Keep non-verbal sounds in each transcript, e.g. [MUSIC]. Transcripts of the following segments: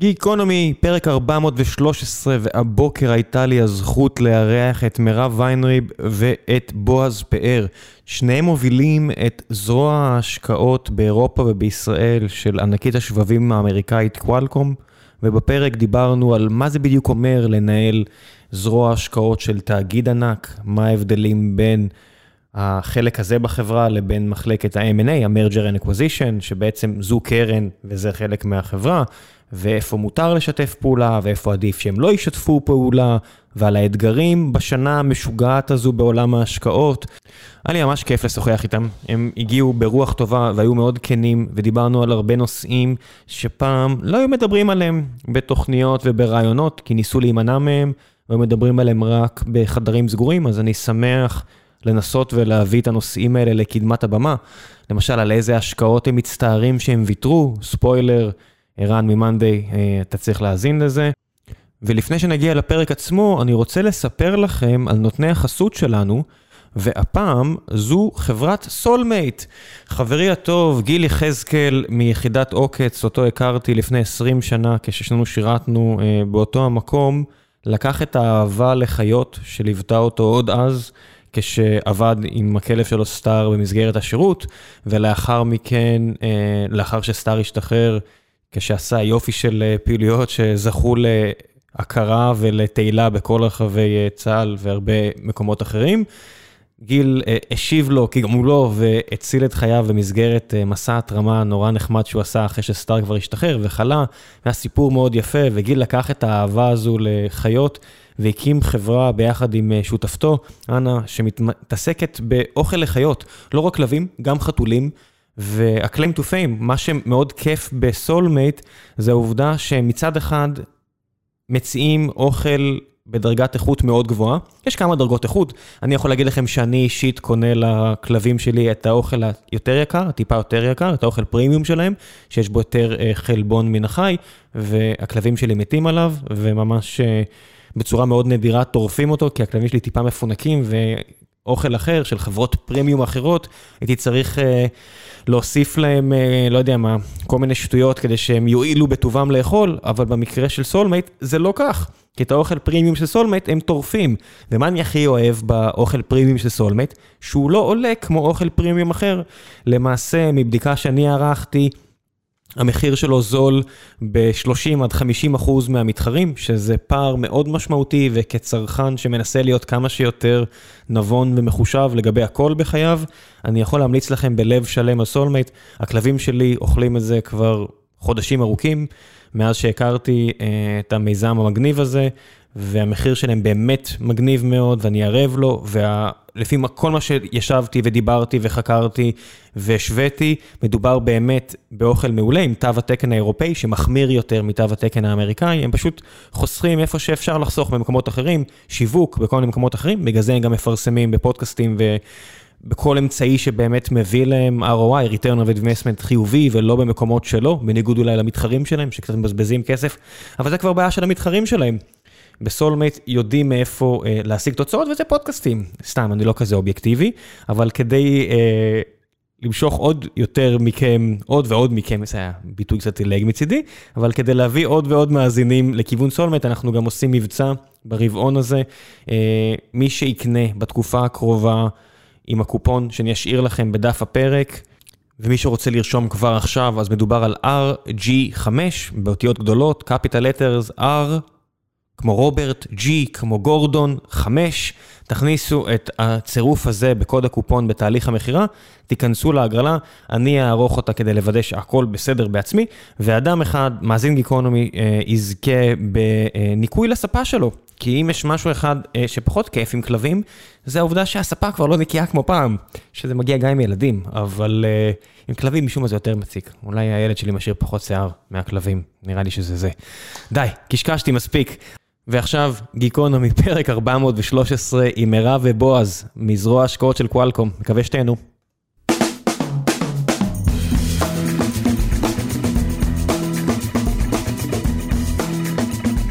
גיקונומי, פרק 413, והבוקר הייתה לי הזכות לארח את מירב ויינריב ואת בועז פאר. שניהם מובילים את זרוע ההשקעות באירופה ובישראל של ענקית השבבים האמריקאית קוואלקום, ובפרק דיברנו על מה זה בדיוק אומר לנהל זרוע השקעות של תאגיד ענק, מה ההבדלים בין החלק הזה בחברה לבין מחלקת ה-M&A, ה-Merger and Acquisition, שבעצם זו קרן וזה חלק מהחברה. ואיפה מותר לשתף פעולה, ואיפה עדיף שהם לא ישתפו פעולה, ועל האתגרים בשנה המשוגעת הזו בעולם ההשקעות. היה לי ממש כיף לשוחח איתם, הם הגיעו ברוח טובה והיו מאוד כנים, ודיברנו על הרבה נושאים שפעם לא היו מדברים עליהם בתוכניות וברעיונות, כי ניסו להימנע מהם, והיו מדברים עליהם רק בחדרים סגורים, אז אני שמח לנסות ולהביא את הנושאים האלה לקדמת הבמה. למשל, על איזה השקעות הם מצטערים שהם ויתרו, ספוילר. ערן מ Monday, אה, אתה צריך להאזין לזה. ולפני שנגיע לפרק עצמו, אני רוצה לספר לכם על נותני החסות שלנו, והפעם זו חברת סולמייט. חברי הטוב, גיל יחזקאל מיחידת עוקץ, אותו הכרתי לפני 20 שנה כששנינו שירתנו אה, באותו המקום, לקח את האהבה לחיות שליוותה אותו עוד אז. כשעבד עם הכלב שלו סטאר במסגרת השירות, ולאחר מכן, אה, לאחר שסטאר השתחרר, כשעשה יופי של אה, פעילויות שזכו להכרה ולתהילה בכל רחבי אה, צה"ל והרבה מקומות אחרים. גיל אה, השיב לו כגמולו והציל את חייו במסגרת מסע התרמה נורא נחמד שהוא עשה אחרי שסטאר כבר השתחרר וחלה. היה סיפור מאוד יפה, וגיל לקח את האהבה הזו לחיות והקים חברה ביחד עם שותפתו, אנה, שמתעסקת באוכל לחיות, לא רק כלבים, גם חתולים. וה-claim to fame, מה שמאוד כיף בסולמייט, זה העובדה שמצד אחד מציעים אוכל בדרגת איכות מאוד גבוהה. יש כמה דרגות איכות. אני יכול להגיד לכם שאני אישית קונה לכלבים שלי את האוכל היותר יקר, טיפה יותר יקר, את האוכל פרימיום שלהם, שיש בו יותר אה, חלבון מן החי, והכלבים שלי מתים עליו, וממש אה, בצורה מאוד נדירה טורפים אותו, כי הכלבים שלי טיפה מפונקים, ואוכל אחר של חברות פרימיום אחרות, הייתי צריך... אה, להוסיף להם, אה, לא יודע מה, כל מיני שטויות כדי שהם יועילו בטובם לאכול, אבל במקרה של סולמייט זה לא כך. כי את האוכל פרימיום של סולמייט הם טורפים. ומה אני הכי אוהב באוכל פרימיום של סולמייט? שהוא לא עולה כמו אוכל פרימיום אחר. למעשה, מבדיקה שאני ערכתי, המחיר שלו זול ב-30 עד 50 אחוז מהמתחרים, שזה פער מאוד משמעותי, וכצרכן שמנסה להיות כמה שיותר נבון ומחושב לגבי הכל בחייו, אני יכול להמליץ לכם בלב שלם על סולמייט. הכלבים שלי אוכלים את זה כבר חודשים ארוכים, מאז שהכרתי אה, את המיזם המגניב הזה, והמחיר שלהם באמת מגניב מאוד, ואני ערב לו, ולפי וה... כל מה שישבתי ודיברתי וחקרתי והשוויתי, מדובר באמת באוכל מעולה עם תו התקן האירופאי, שמחמיר יותר מתו התקן האמריקאי, הם פשוט חוסכים איפה שאפשר לחסוך במקומות אחרים, שיווק בכל מיני מקומות אחרים, בגלל זה הם גם מפרסמים בפודקאסטים ו... בכל אמצעי שבאמת מביא להם ROI, return of investment חיובי ולא במקומות שלא, בניגוד אולי למתחרים שלהם שקצת מבזבזים כסף, אבל זה כבר בעיה של המתחרים שלהם. בסולמייט יודעים מאיפה אה, להשיג תוצאות, וזה פודקאסטים. סתם, אני לא כזה אובייקטיבי, אבל כדי אה, למשוך עוד יותר מכם, עוד ועוד מכם, זה היה ביטוי קצת עילג מצידי, אבל כדי להביא עוד ועוד מאזינים לכיוון סולמייט, אנחנו גם עושים מבצע ברבעון הזה. אה, מי שיקנה בתקופה הקרובה עם הקופון שאני אשאיר לכם בדף הפרק, ומי שרוצה לרשום כבר עכשיו, אז מדובר על RG5 באותיות גדולות, capital letters R. כמו רוברט, G, כמו גורדון, חמש, תכניסו את הצירוף הזה בקוד הקופון בתהליך המכירה, תיכנסו להגרלה, אני אערוך אותה כדי לוודא שהכל בסדר בעצמי, ואדם אחד, מאזין גיקונומי, אה, יזכה בניקוי לספה שלו. כי אם יש משהו אחד אה, שפחות כיף עם כלבים, זה העובדה שהספה כבר לא נקייה כמו פעם, שזה מגיע גם עם ילדים, אבל אה, עם כלבים משום מה זה יותר מציק. אולי הילד שלי משאיר פחות שיער מהכלבים, נראה לי שזה זה. די, קשקשתי מספיק. ועכשיו, גיקונומי, [LAUGHS] פרק 413 עם מירב ובועז, מזרוע השקעות של קוואלקום. מקווה שתהנו.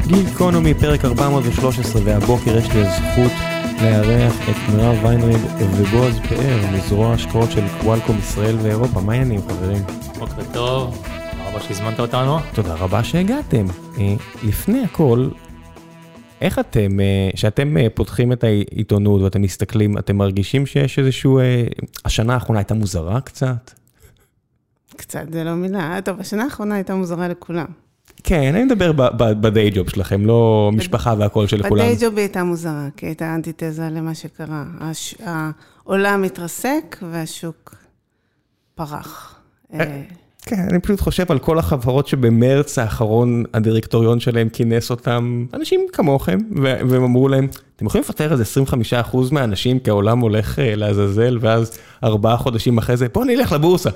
גיקונומי, פרק 413, והבוקר יש לי הזכות לארח את מירב ויינריד ובועז פאר, מזרוע השקעות של קוואלקום ישראל ואירופה. מה העניינים, חברים? בוקר טוב. רבה שהזמנת אותנו. תודה רבה שהגעתם. אה, לפני הכל, איך אתם, אה, כשאתם אה, פותחים את העיתונות ואתם מסתכלים, אתם מרגישים שיש איזשהו... השנה האחרונה הייתה מוזרה קצת? קצת, זה לא מילה. טוב, השנה האחרונה הייתה מוזרה לכולם. כן, אני מדבר בדיי ג'וב שלכם, לא משפחה והכל של כולם. בדיי ג'וב הייתה מוזרה, כי הייתה אנטיתזה למה שקרה. העולם התרסק והשוק פרח. כן, אני פשוט חושב על כל החברות שבמרץ האחרון הדירקטוריון שלהם כינס אותם, אנשים כמוכם, והם אמרו להם, אתם יכולים לפטר איזה 25% מהאנשים כי העולם הולך אה, לעזאזל, ואז ארבעה חודשים אחרי זה, בואו נלך לבורסה.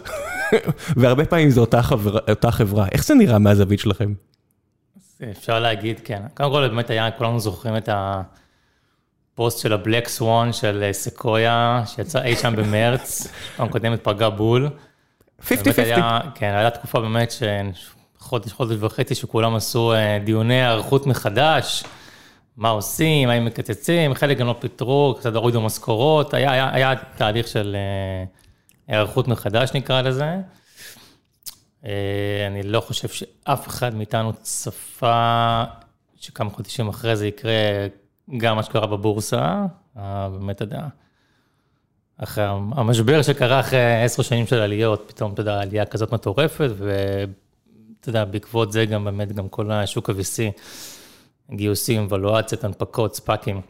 [LAUGHS] והרבה פעמים זו אותה, חבר, אותה חברה. איך זה נראה מהזווית שלכם? אפשר להגיד, כן. קודם כל, באמת היה, כולנו זוכרים את הפוסט של ה Black Swan של אה, סקויה, שיצא אי שם במרץ, [LAUGHS] פעם קודמת פגע בול. 50-50. כן, הייתה תקופה באמת שחודש, חודש וחצי שכולם עשו אה, דיוני היערכות מחדש, מה עושים, האם מקצצים, חלק גם לא פיטרו, קצת הורידו משכורות, היה, היה, היה תהליך של אה, היערכות מחדש נקרא לזה. אה, אני לא חושב שאף אחד מאיתנו צפה שכמה חודשים אחרי זה יקרה גם מה שקרה בבורסה, באמת, אתה יודע. אחרי המשבר שקרה אחרי עשר שנים של עליות, פתאום, אתה יודע, עלייה כזאת מטורפת, ואתה יודע, בעקבות זה גם באמת, גם כל השוק ה-VC, גיוסים, ולואציות, הנפקות, ספאקים.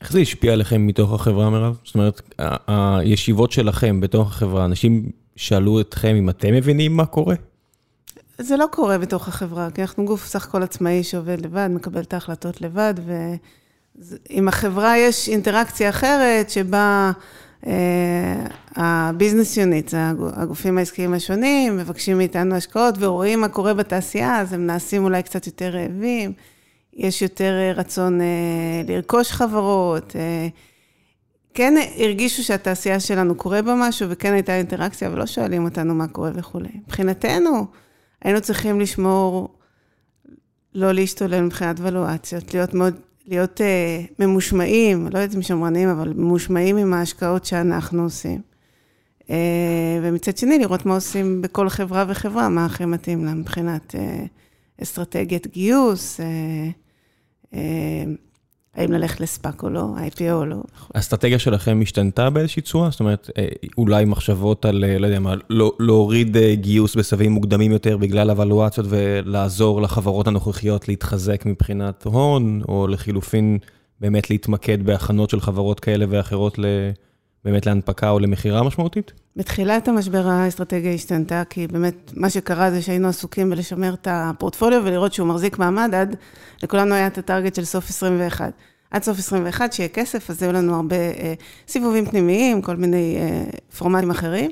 איך זה השפיע עליכם מתוך החברה, מירב? זאת אומרת, הישיבות שלכם בתוך החברה, אנשים שאלו אתכם אם אתם מבינים מה קורה? זה לא קורה בתוך החברה, כי אנחנו גוף סך הכל עצמאי שעובד לבד, מקבל את ההחלטות לבד, ועם החברה יש אינטראקציה אחרת, שבה הביזנס יוניט, זה הגופים העסקיים השונים, מבקשים מאיתנו השקעות ורואים מה קורה בתעשייה, אז הם נעשים אולי קצת יותר רעבים, יש יותר רצון אה, לרכוש חברות. אה, כן הרגישו שהתעשייה שלנו קורה בה משהו, וכן הייתה אינטראקציה, אבל לא שואלים אותנו מה קורה וכולי. מבחינתנו, היינו צריכים לשמור, לא להשתולל מבחינת ולואציות, להיות מאוד להיות uh, ממושמעים, לא יודעת אם שמרנים, אבל ממושמעים עם ההשקעות שאנחנו עושים. Uh, ומצד שני, לראות מה עושים בכל חברה וחברה, מה הכי מתאים לה מבחינת uh, אסטרטגיית גיוס, uh, uh, האם ללכת לספאק או לא, IPO או לא. האסטרטגיה שלכם השתנתה באיזושהי צורה? זאת אומרת, אולי מחשבות על, לא יודע מה, לא, להוריד גיוס בסבים מוקדמים יותר בגלל הוולואציות ולעזור לחברות הנוכחיות להתחזק מבחינת הון, או לחילופין באמת להתמקד בהכנות של חברות כאלה ואחרות באמת להנפקה או למכירה משמעותית? בתחילת המשבר האסטרטגיה השתנתה, כי באמת מה שקרה זה שהיינו עסוקים בלשמר את הפורטפוליו ולראות שהוא מחזיק מעמד עד, לכולנו היה את הטארגט של סוף 21. עד סוף 21, שיהיה כסף, אז היו לנו הרבה אה, סיבובים פנימיים, כל מיני אה, פורמטים אחרים.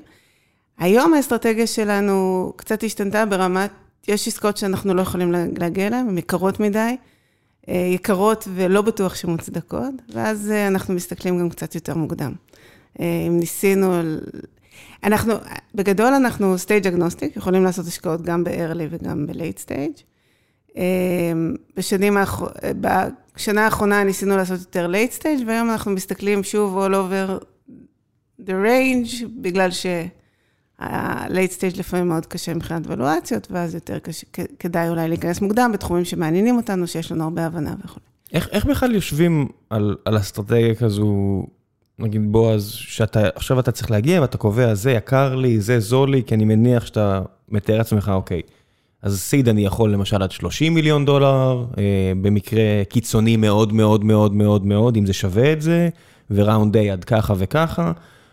היום האסטרטגיה שלנו קצת השתנתה ברמת, יש עסקאות שאנחנו לא יכולים להגיע אליהן, הן יקרות מדי, אה, יקרות ולא בטוח שמוצדקות, ואז אה, אנחנו מסתכלים גם קצת יותר מוקדם. אה, אם ניסינו, אנחנו, בגדול אנחנו סטייג' אגנוסטיק, יכולים לעשות השקעות גם ב-early וגם ב-late stage. אה, בשנים האחר... בשנה האחרונה ניסינו לעשות יותר late stage, והיום אנחנו מסתכלים שוב all over the range, בגלל שה-late stage לפעמים מאוד קשה מבחינת ולואציות, ואז יותר קשה, כדאי אולי להיכנס מוקדם בתחומים שמעניינים אותנו, שיש לנו הרבה הבנה וכו'. איך, איך בכלל יושבים על, על אסטרטגיה כזו נגיד בועז, שאתה, עכשיו אתה צריך להגיע ואתה קובע, זה יקר לי, זה זול לי, כי אני מניח שאתה מתאר לעצמך, אוקיי. אז סיד אני יכול למשל עד 30 מיליון דולר, אה, במקרה קיצוני מאוד מאוד מאוד מאוד מאוד, אם זה שווה את זה, וראונד איי עד ככה וככה,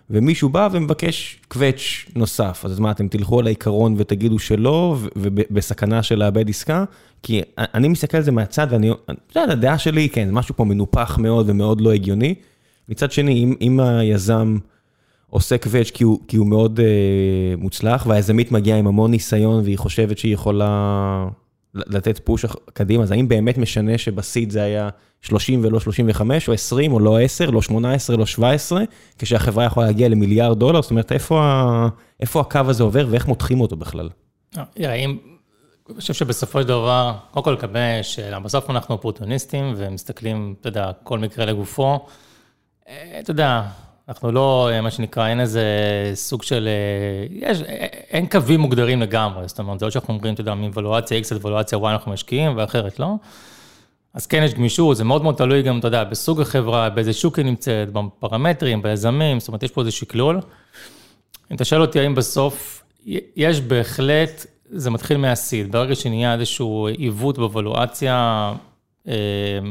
ומישהו בא ומבקש קווץ' נוסף. אז מה, אתם תלכו על העיקרון ותגידו שלא, ובסכנה של לאבד עסקה? כי אני מסתכל על זה מהצד, ואני, אתה יודע, הדעה שלי, כן, משהו פה מנופח מאוד ומאוד לא הגיוני. מצד שני, אם אם היזם עושה קווץ' כי כי הוא מאוד uh, מוצלח, והיזמית מגיעה עם המון ניסיון והיא חושבת שהיא יכולה לתת פוש קדימה, אז האם באמת משנה שבסיד זה היה 30 ולא 35, או 20, או לא 10, לא 18, לא 17, כשהחברה יכולה להגיע למיליארד דולר? זאת אומרת, איפה ה, איפה הקו הזה עובר ואיך מותחים אותו בכלל? אה, אני חושב שבסופו של דבר, קודם כל לקבל שבסוף אנחנו אופורטוניסטים ומסתכלים, אתה יודע, כל מקרה לגופו. אה, אתה יודע, אנחנו לא, מה שנקרא, אין איזה סוג של, יש, אין קווים מוגדרים לגמרי, זאת אומרת, זה לא שאנחנו אומרים, אתה יודע, מוולואציה X עד וולואציה Y אנחנו משקיעים, ואחרת לא. אז כן, יש גמישות, זה מאוד מאוד תלוי גם, אתה יודע, בסוג החברה, באיזה שוק היא נמצאת, בפרמטרים, ביזמים, זאת אומרת, יש פה איזה שקלול. אם אתה שואל אותי האם בסוף, יש בהחלט, זה מתחיל מהסיד, ברגע שנהיה איזשהו עיוות בוולואציה,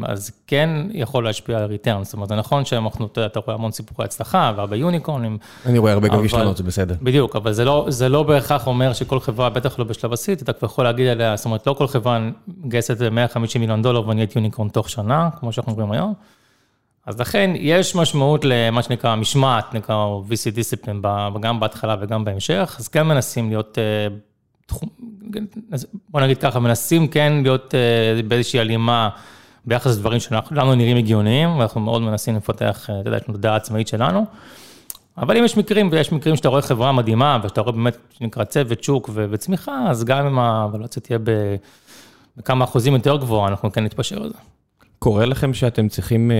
אז כן יכול להשפיע על ריטרן, זאת אומרת, זה נכון שאנחנו, אתה רואה המון סיפורי הצלחה והרבה יוניקורנים. אני רואה הרבה גם כישלונות, זה בסדר. בדיוק, אבל זה לא, זה לא בהכרח אומר שכל חברה, בטח לא בשלב הסיט, אתה כבר יכול להגיד עליה, זאת אומרת, לא כל חברה מגייסת 150 מיליון דולר ונהיית יוניקורן תוך שנה, כמו שאנחנו אומרים היום. אז לכן יש משמעות למה שנקרא משמעת, נקרא VC דיסציפלין, גם בהתחלה וגם בהמשך, אז כן מנסים להיות, אה, בוא נגיד ככה, מנסים כן להיות אה, באיזושהי הלימה ביחס לדברים שלנו נראים הגיוניים, ואנחנו מאוד מנסים לפתח, אה, אתה יודע, את הדעה העצמאית שלנו. אבל אם יש מקרים, ויש מקרים שאתה רואה חברה מדהימה, ושאתה רואה באמת, שנקרא צוות שוק וצמיחה, אז גם אם הוולואציה תהיה בכמה אחוזים יותר גבוהה, אנחנו כן נתפשר על זה. קורה לכם שאתם צריכים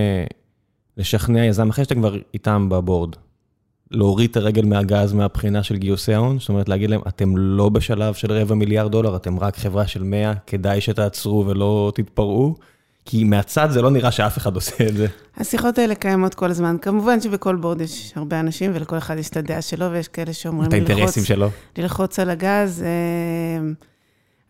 לשכנע יזם אחרי שאתם כבר איתם בבורד, להוריד את הרגל מהגז מהבחינה של גיוסי ההון? זאת אומרת, להגיד להם, אתם לא בשלב של רבע מיליארד דולר, אתם רק חברה של 100, כדאי שתעצרו ולא תתפרעו? כי מהצד זה לא נראה שאף אחד עושה את זה. השיחות האלה קיימות כל הזמן. כמובן שבכל בורד יש הרבה אנשים, ולכל אחד יש את הדעה שלו, ויש כאלה שאומרים... את האינטרסים שלו. ללחוץ על הגז. אה,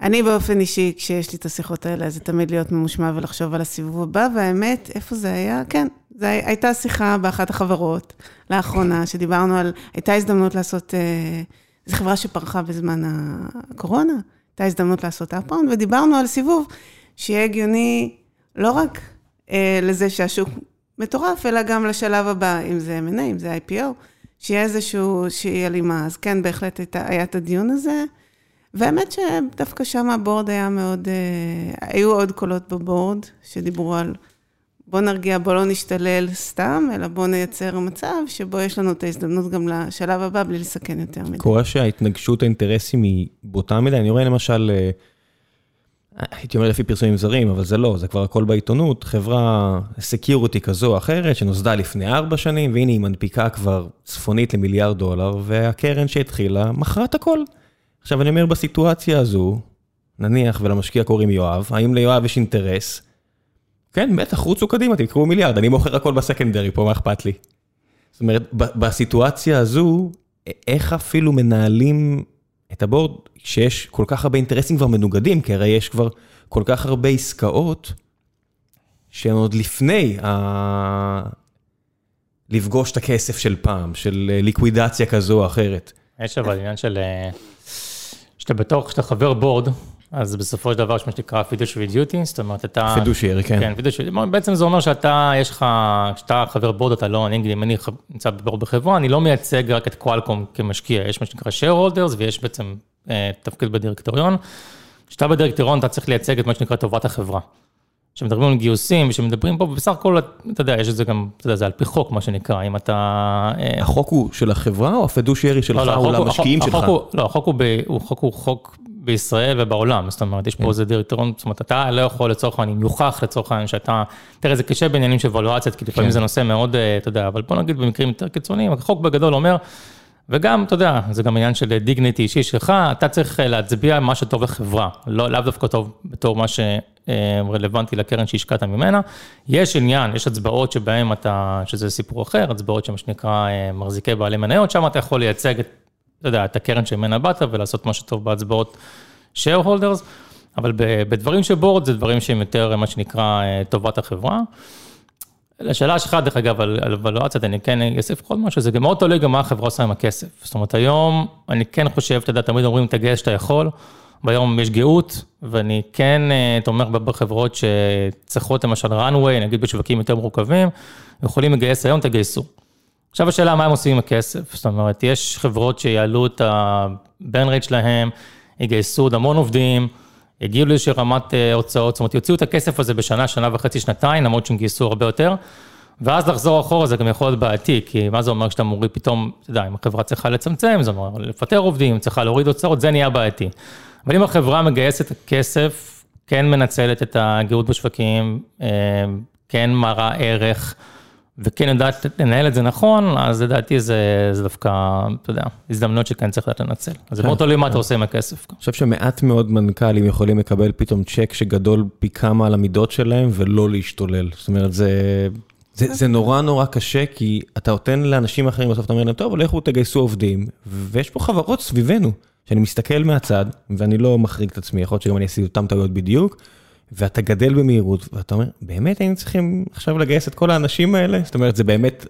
אני באופן אישי, כשיש לי את השיחות האלה, זה תמיד להיות ממושמע ולחשוב על הסיבוב הבא, והאמת, איפה זה היה? כן, זו הייתה שיחה באחת החברות לאחרונה, שדיברנו על, הייתה הזדמנות לעשות, אה, זו חברה שפרחה בזמן הקורונה, הייתה הזדמנות לעשות אפראונד, ודיברנו על סיבוב שיהיה הגיוני לא רק אה, לזה שהשוק מטורף, אלא גם לשלב הבא, אם זה M&A, אם זה IPO, שיהיה איזשהו, שיהיה הלימה. אז כן, בהחלט הייתה, היה את הדיון הזה. והאמת שדווקא שם ה board היה מאוד, אה, היו עוד קולות ב board שדיברו על בוא נרגיע, בוא לא נשתולל סתם, אלא בוא נייצר מצב שבו יש לנו את ההזדמנות גם לשלב הבא בלי לסכן יותר מדי. קורה שההתנגשות האינטרסים היא בוטה מדי, אני רואה למשל, אה, הייתי אומר לפי פרסומים זרים, אבל זה לא, זה כבר הכל בעיתונות, חברה security כזו או אחרת, שנוסדה לפני ארבע שנים, והנה היא מנפיקה כבר צפונית למיליארד דולר, והקרן שהתחילה מכרה את הכל. עכשיו, אני אומר, בסיטואציה הזו, נניח ולמשקיע קוראים יואב, האם ליואב יש אינטרס? כן, בטח, רוצו קדימה, תקראו מיליארד, אני מוכר הכל בסקנדרי פה, מה אכפת לי? זאת אומרת, בסיטואציה הזו, איך אפילו מנהלים את הבורד, שיש כל כך הרבה אינטרסים כבר מנוגדים, כי הרי יש כבר כל כך הרבה עסקאות, שהן עוד לפני ה... לפגוש את הכסף של פעם, של ליקווידציה כזו או אחרת. יש אבל עניין של... שאתה בתוך, כשאתה חבר בורד, אז בסופו של דבר יש מה שנקרא פידושרי דיוטי, זאת אומרת, אתה... פידושרי, כן. כן, פידושרי, בעצם זה אומר שאתה, יש לך, כשאתה חבר בורד, אתה לא, אני, אם אני נמצא בבורד בחברה, אני לא מייצג רק את קואלקום כמשקיע, יש מה שנקרא share holders ויש בעצם אה, תפקיד בדירקטוריון. כשאתה בדירקטוריון, אתה צריך לייצג את מה שנקרא טובת החברה. כשמדברים על גיוסים, כשמדברים פה, בסך הכל, אתה יודע, יש את זה גם, אתה יודע, זה על פי חוק, מה שנקרא, אם אתה... אה, החוק הוא של החברה או הפדושיירי שלך, לא, או למשקיעים שלך? לא, החוק הוא חוק בישראל ובעולם, זאת אומרת, יש פה כן. איזה דירקטוריון, זאת אומרת, אתה לא יכול לצורך העניין, יוכח לצורך העניין שאתה, תראה, זה קשה בעניינים של וולואציות, כי לפעמים כן. זה נושא מאוד, אה, אתה יודע, אבל בוא נגיד במקרים יותר קיצוניים, החוק בגדול אומר, וגם, אתה יודע, זה גם עניין של דיגניטי אישי שלך, אתה צריך אה, להצביע מה שטוב לחברה, לא, לאו דווקא טוב בתור מה שרלוונטי לקרן שהשקעת ממנה. יש עניין, יש הצבעות שבהן אתה, שזה סיפור אחר, הצבעות שמה שנקרא אה, מחזיקי בעלי מניות, שם אתה יכול לייצג את, אתה יודע, את הקרן שממנה באת ולעשות מה שטוב בהצבעות shareholders, אבל בדברים של בורד זה דברים שהם יותר מה שנקרא אה, טובת החברה. לשאלה שלך, דרך אגב, על אבלואציות, אני כן אוסיף עוד משהו, זה גם מאוד תלוי גם מה החברה עושה עם הכסף. זאת אומרת, היום אני כן חושב, אתה יודע, תמיד אומרים, תגייס שאתה יכול, והיום יש גאות, ואני כן אה, תומך בחברות שצריכות למשל runway, נגיד בשווקים יותר מורכבים, יכולים לגייס היום, תגייסו. עכשיו השאלה, מה הם עושים עם הכסף? זאת אומרת, יש חברות שיעלו את ה-burn rate שלהם, יגייסו עוד המון עובדים, יגיעו לאיזושהי רמת אה, הוצאות, זאת אומרת, יוציאו את הכסף הזה בשנה, שנה וחצי, שנתיים, למרות שהם גייסו הרבה יותר, ואז לחזור אחורה זה גם יכול להיות בעייתי, כי מה זה אומר כשאתה מוריד פתאום, אתה יודע, אם החברה צריכה לצמצם, זה אומר לפטר עובדים, צריכה להוריד הוצאות, זה נהיה בעייתי. אבל אם החברה מגייסת כסף, כן מנצלת את הגאות בשווקים, אה, כן מראה ערך, וכן יודעת לנהל את זה נכון, אז לדעתי זה, זה דווקא, אתה יודע, הזדמנות שכן צריך לדעת לנצל. אז זה כן, מאוד תלוי מה כן. אתה עושה עם הכסף. אני חושב שמעט מאוד מנכ"לים יכולים לקבל פתאום צ'ק שגדול פי כמה על המידות שלהם ולא להשתולל. זאת אומרת, זה, זה, זה נורא נורא קשה, כי אתה נותן לאנשים אחרים, בסוף אתה אומר להם, טוב, לכו תגייסו עובדים, ויש פה חברות סביבנו, שאני מסתכל מהצד, ואני לא מחריג את עצמי, יכול להיות שגם אני אעשה אותם טעויות בדיוק, ואתה גדל במהירות, ואתה אומר, באמת היינו צריכים עכשיו לגייס את כל האנשים האלה? זאת אומרת, זה באמת,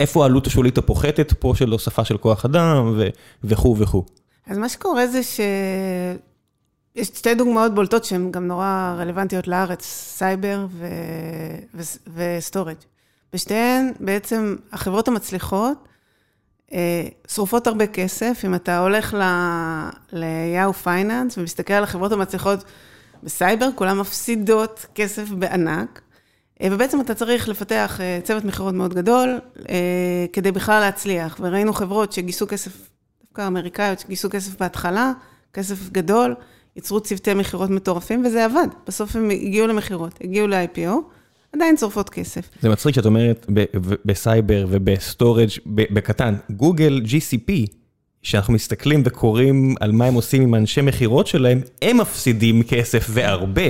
איפה העלות השולית הפוחתת פה של הוספה של כוח אדם, וכו' וכו'. אז מה שקורה זה ש... יש שתי דוגמאות בולטות שהן גם נורא רלוונטיות לארץ, סייבר ו... ו... ו storage. בשתיהן בעצם החברות המצליחות אה, שורפות הרבה כסף. אם אתה הולך ל... ל Yahoo Finance ומסתכל על החברות המצליחות בסייבר, כולן מפסידות כסף בענק. אה, ובעצם אתה צריך לפתח אה, צוות מכירות מאוד גדול אה, כדי בכלל להצליח. וראינו חברות שגייסו כסף, דווקא אמריקאיות, שגייסו כסף בהתחלה, כסף גדול, ייצרו צוותי מכירות מטורפים, וזה עבד. בסוף הם הגיעו למכירות, הגיעו ל-IPO, עדיין שורפות כסף. זה מצחיק שאת אומרת בסייבר וב storage בקטן, Google GCP, שאנחנו מסתכלים וקוראים על מה הם עושים עם האנשי מכירות שלהם, הם מפסידים כסף והרבה.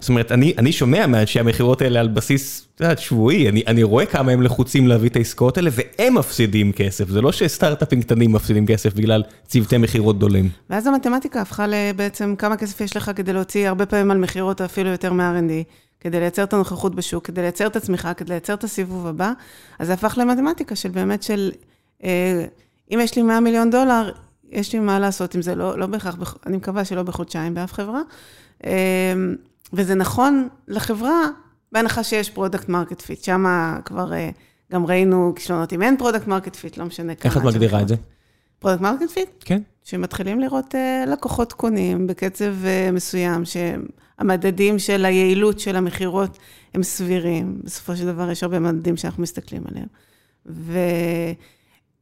זאת אומרת, אני, אני שומע מאנשי המכירות האלה על בסיס, את יודעת, שבועי, אני, אני רואה כמה הם לחוצים להביא את העסקאות האלה, והם מפסידים כסף. זה לא שסטארט-אפים קטנים מפסידים כסף בגלל צוותי מכירות גדולים. ואז המתמטיקה הפכה לבעצם כמה כסף יש לך כדי להוציא הרבה פעמים על מכירות אפילו יותר מ-R&D, כדי לייצר את הנוכחות בשוק, כדי לייצר את הצמיחה, כדי לייצר את הסיבוב הבא. אז זה הפך למתמטיקה של באמת של, אה, אם יש לי 100 מיליון דולר, יש לי מה לעשות עם זה, לא, לא בהכרח, אני מקווה שלא בחודשיים באף חברה. אה, וזה נכון לחברה, בהנחה שיש product market fit, שם כבר אה, גם ראינו כישלונות. אם אין product market fit, לא משנה כמה. איך את מגדירה את זה? product market fit? כן. שמתחילים לראות אה, לקוחות קונים בקצב אה, מסוים, שהמדדים של היעילות של המכירות הם סבירים. בסופו של דבר יש הרבה מדדים שאנחנו מסתכלים עליהם. ו...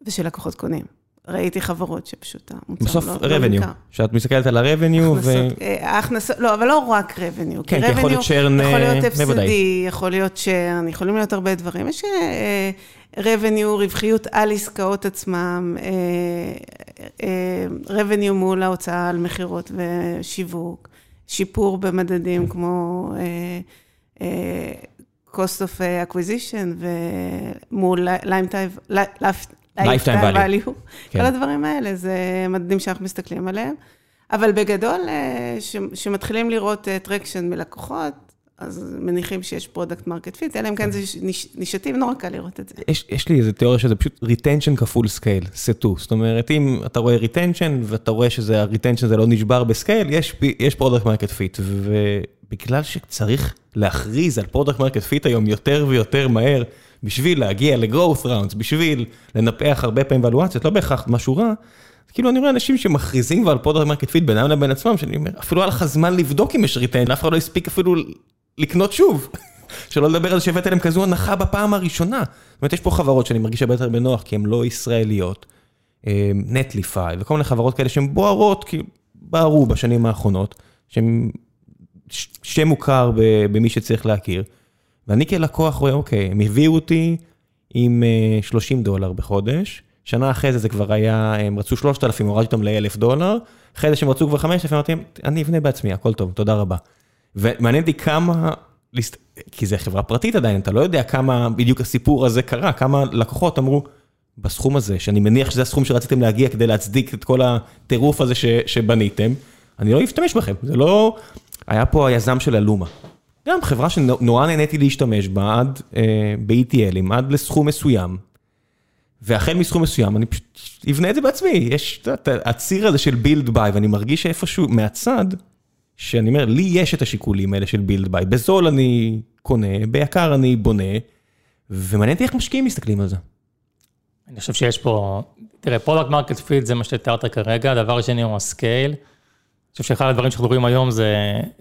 ושלקוחות קונים. ראיתי חברות שפשוט המוצר בסוף לא, לא revenue, נמכר. שאת מסתכלת על ה-revenue, ו... הכנסות, אה, ההכנסות, לא, אבל לא רק revenue. כן, כי יכול להיות churn, יכול להיות אה, הפסדי. יכול להיות churn, יכולים להיות הרבה דברים. יש אה, revenue, רווחיות על עסקאות עצמם, אה, אה, revenue מול ההוצאה על מכירות ושיווק, שיפור במדדים כמו אה, אה, cost of acquisition ומול lifetime Lifetime value. כן. כל הדברים האלה, זה מדדים שאנחנו מסתכלים עליהם. אבל בגדול, אה, ש- שמתחילים לראות traction מלקוחות, אז מניחים שיש product market fit, אלא אם כן זה ניש- נישתי, ונורא קל לראות את זה. יש, יש לי איזה תיאוריה שזה פשוט retention כפול scale, סטו. זאת אומרת, אם אתה רואה retention ואתה רואה שזה, ה-retention זה לא נשבר ב scale, יש, יש product market fit. ובגלל שצריך להכריז על product market fit היום יותר ויותר מהר, בשביל להגיע ל-growth rounds, בשביל לנפח הרבה פעמים ואלואציות, לא בהכרח משהו רע, כאילו אני רואה אנשים שמכריזים כבר על product market fit בינם לבין עצמם, שאני אומר, אפילו היה לך זמן לבדוק אם יש retention, אף אחד לא הספיק אפילו לקנות שוב. [LAUGHS] שלא לדבר על זה שהבאת להם כזו הנחה בפעם הראשונה. זאת אומרת, יש פה חברות שאני מרגיש הרבה יותר בנוח, כי הן לא ישראליות, נטליפיי וכל מיני חברות כאלה שהן בוערות, כי בערו בשנים האחרונות, שהן שם מוכר במי שצריך להכיר. ואני כלקוח רואה, אוקיי, הם הביאו אותי עם אה, 30 דולר בחודש, שנה אחרי זה זה כבר היה, הם רצו 3,000, הורדתי אותם ל-1,000 דולר, אחרי זה שהם רצו כבר 5,000, אמרתי אני אבנה בעצמי, הכל טוב, תודה רבה. ומעניין אותי כמה, כי זו חברה פרטית עדיין, אתה לא יודע כמה בדיוק הסיפור הזה קרה, כמה לקוחות אמרו, בסכום הזה, שאני מניח שזה הסכום שרציתם להגיע כדי להצדיק את כל הטירוף הזה ש, שבניתם, אני לא אשתמש בכם, זה לא... היה פה היזם של Alooma. גם חברה שנורא נהניתי להשתמש בה עד, אה, ב-ETL ים, עד לסכום מסוים. והחל מסכום מסוים, אני פשוט אבנה את זה בעצמי. יש את הציר הזה של build buy, ואני מרגיש שאיפשהו מהצד, שאני אומר, לי יש את השיקולים האלה של build buy. בזול אני קונה, ביקר אני בונה, ומעניין אותי איך משקיעים מסתכלים על זה. אני חושב שיש פה, תראה, product market fit זה מה שתיארת כרגע, הדבר השני הוא ה scale. אני חושב שאחד הדברים שאנחנו רואים היום זה,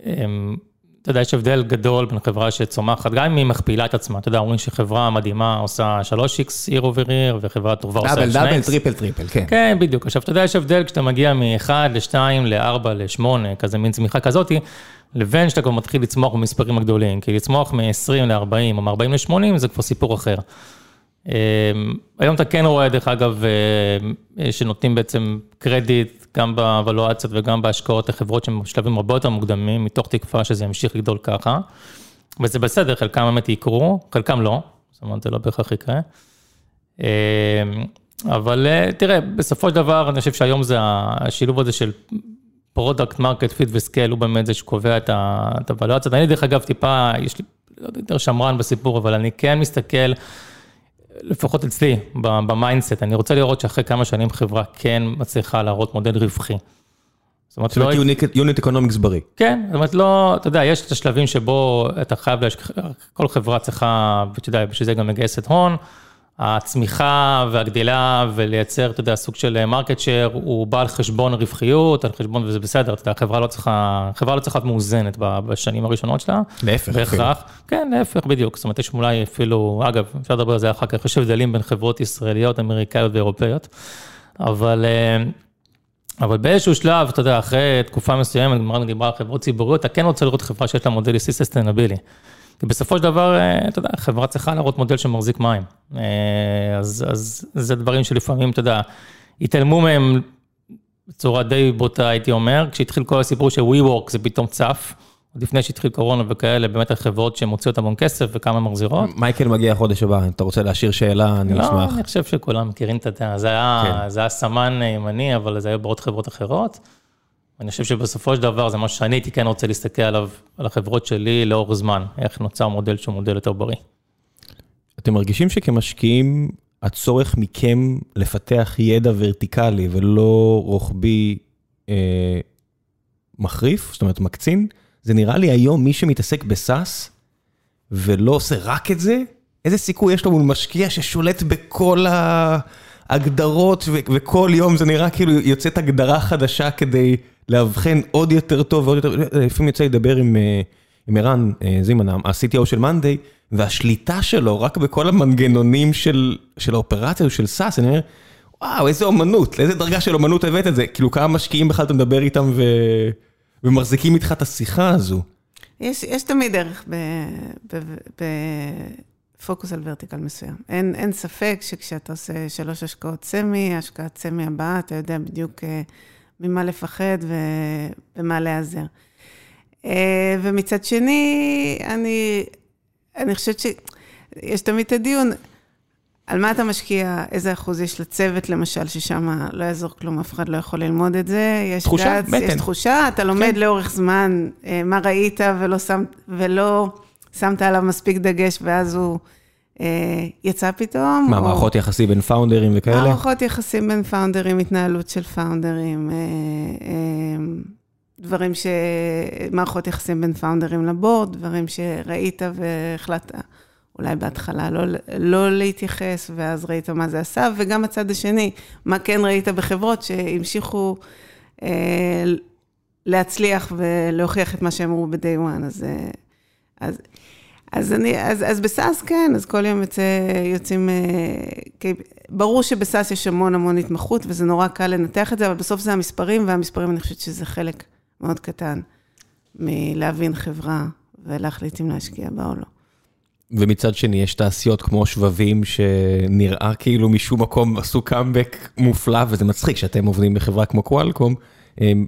הם, אתה יודע, יש הבדל גדול בין חברה שצומחת, גם אם היא מכפילה את עצמה, אתה יודע, אומרים שחברה מדהימה עושה 3x year over year, וחברה טובה עושה 2x. double, double, triple, triple, כן. כן, בדיוק. עכשיו, אתה יודע, יש הבדל כשאתה מגיע מ-1 ל-2 ל-4 ל-8, כזה מין צמיחה כזאתי, לבין שאתה כבר מתחיל לצמוח במספרים הגדולים, כי לצמוח מ-20 ל-40 או מ-40 ל-80 זה כבר סיפור אחר. אמ, היום אתה כן רואה, דרך אגב, אה, שנותנים בעצם קרדיט גם בוולואציות וגם בהשקעות לחברות שהן בשלבים הרבה יותר מוקדמים, מתוך תקווה שזה ימשיך לגדול ככה. וזה בסדר, חלקם באמת יקרו, חלקם לא, זאת אומרת, זה לא בהכרח יקרה. אמ, אבל אה, תראה, בסופו של דבר, אני חושב שהיום זה השילוב הזה של product, market, fit ו scale, הוא באמת זה שקובע את הוולואציות. אני דרך אגב טיפה, יש לי לא יותר שמרן בסיפור, אבל אני כן מסתכל, לפחות אצלי, ב mindset, אני רוצה לראות שאחרי כמה שנים חברה כן מצליחה להראות מודל רווחי. זאת אומרת, לא... unit economics בריא. כן, זאת אומרת, לא, אתה יודע, יש את השלבים שבו אתה חייב. כל חברה צריכה, ואתה יודע, בשביל זה גם מגייסת הון. הצמיחה והגדילה ולייצר, אתה יודע, סוג של market share, הוא בא על חשבון רווחיות, על חשבון, וזה בסדר, אתה יודע, החברה לא צריכה, חברה לא צריכה להיות מאוזנת בשנים הראשונות שלה. להפך. בהכרח. כן, להפך, בדיוק. זאת אומרת, יש אולי אפילו, אגב, אפשר לדבר על זה אחר כך, יש הבדלים בין חברות ישראליות, אמריקאיות ואירופאיות, אבל... אה, אבל באיזשהו שלב, אתה יודע, אחרי תקופה מסוימת, גמרנו דיברה על חברות ציבוריות, אתה כן רוצה לראות חברה שיש לה מודל עסקי ססטנבילי. כי בסופו של דבר, אה, אתה יודע, חברה צריכה להראות מודל שמחזיק מים. אה, אז, אז זה דברים שלפעמים, אתה יודע, התעלמו מהם בצורה די בוטה, הייתי אומר, כשהתחיל כל הסיפור של WeWork זה פתאום צף. עוד לפני שהתחיל קורונה וכאלה, באמת החברות שמוציאות המון כסף וכמה מחזירות. מייקל מגיע חודש הבא, אם אתה רוצה להשאיר שאלה, אני אשמח. לא, אני חושב שכולם מכירים את הדעה, כן. זה היה סמן ימני, אבל זה היה בעוד חברות אחרות. אני חושב שבסופו של דבר זה משהו שאני הייתי כן רוצה להסתכל עליו, על החברות שלי לאורך זמן, איך נוצר מודל שהוא מודל יותר בריא. אתם מרגישים שכמשקיעים, הצורך מכם לפתח ידע ורטיקלי ולא רוחבי אה, מחריף, זאת אומרת מקצין, זה נראה לי היום מי שמתעסק בסאס ולא עושה רק את זה, איזה סיכוי יש לו מול משקיע ששולט בכל ההגדרות וכל יום זה נראה כאילו יוצאת הגדרה חדשה כדי לאבחן עוד יותר טוב ועוד יותר, לפעמים יוצא לדבר עם אה, עם ערן אה, זימן, ה-CTO של מאנדיי, והשליטה שלו רק בכל המנגנונים של של האופרציה של סאס, אני אומר, וואו, איזה אומנות, לאיזה דרגה של אומנות הבאת את זה, כאילו כמה משקיעים בכלל אתה מדבר איתם ו... ומחזיקים איתך את השיחה הזו. יש, יש תמיד דרך בפוקוס על ורטיקל מסוים. אין, אין ספק שכשאתה עושה שלוש השקעות סמי, השקעת סמי הבאה, אתה יודע בדיוק אה, ממה לפחד ומה להיעזר. אה, ומצד שני, אני, אני חושבת שיש תמיד את הדיון, על מה אתה משקיע, איזה אחוז יש לצוות, למשל, ששם לא יעזור כלום, אף אחד לא יכול ללמוד את זה. יש תחושה, גץ, בטן. יש תחושה, אתה לומד כן. לאורך זמן אה, מה ראית ולא, שם, ולא שמת עליו מספיק דגש, ואז הוא... אה, יצא פתאום. מה, או... מערכות יחסים בין פאונדרים וכאלה? מערכות יחסים בין פאונדרים, התנהלות של פאונדרים, אה, אה, דברים ש... מערכות יחסים בין פאונדרים לבורד, דברים שראית והחלטת אולי בהתחלה לא, לא להתייחס, ואז ראית מה זה עשה, וגם הצד השני, מה כן ראית בחברות שהמשיכו אה, להצליח ולהוכיח את מה שהם אמרו ב-day one. אז, אז אז אני, אז, אז בסאס כן, אז כל יום יוצא, יוצאים, אה, ברור שבסאס יש המון המון התמחות, וזה נורא קל לנתח את זה, אבל בסוף זה המספרים, והמספרים, אני חושבת שזה חלק מאוד קטן מלהבין חברה ולהחליט אם להשקיע בה או לא. ומצד שני, יש תעשיות כמו שבבים, שנראה כאילו משום מקום עשו קאמבק מופלא, וזה מצחיק שאתם עובדים בחברה כמו קוואלקום. אמ,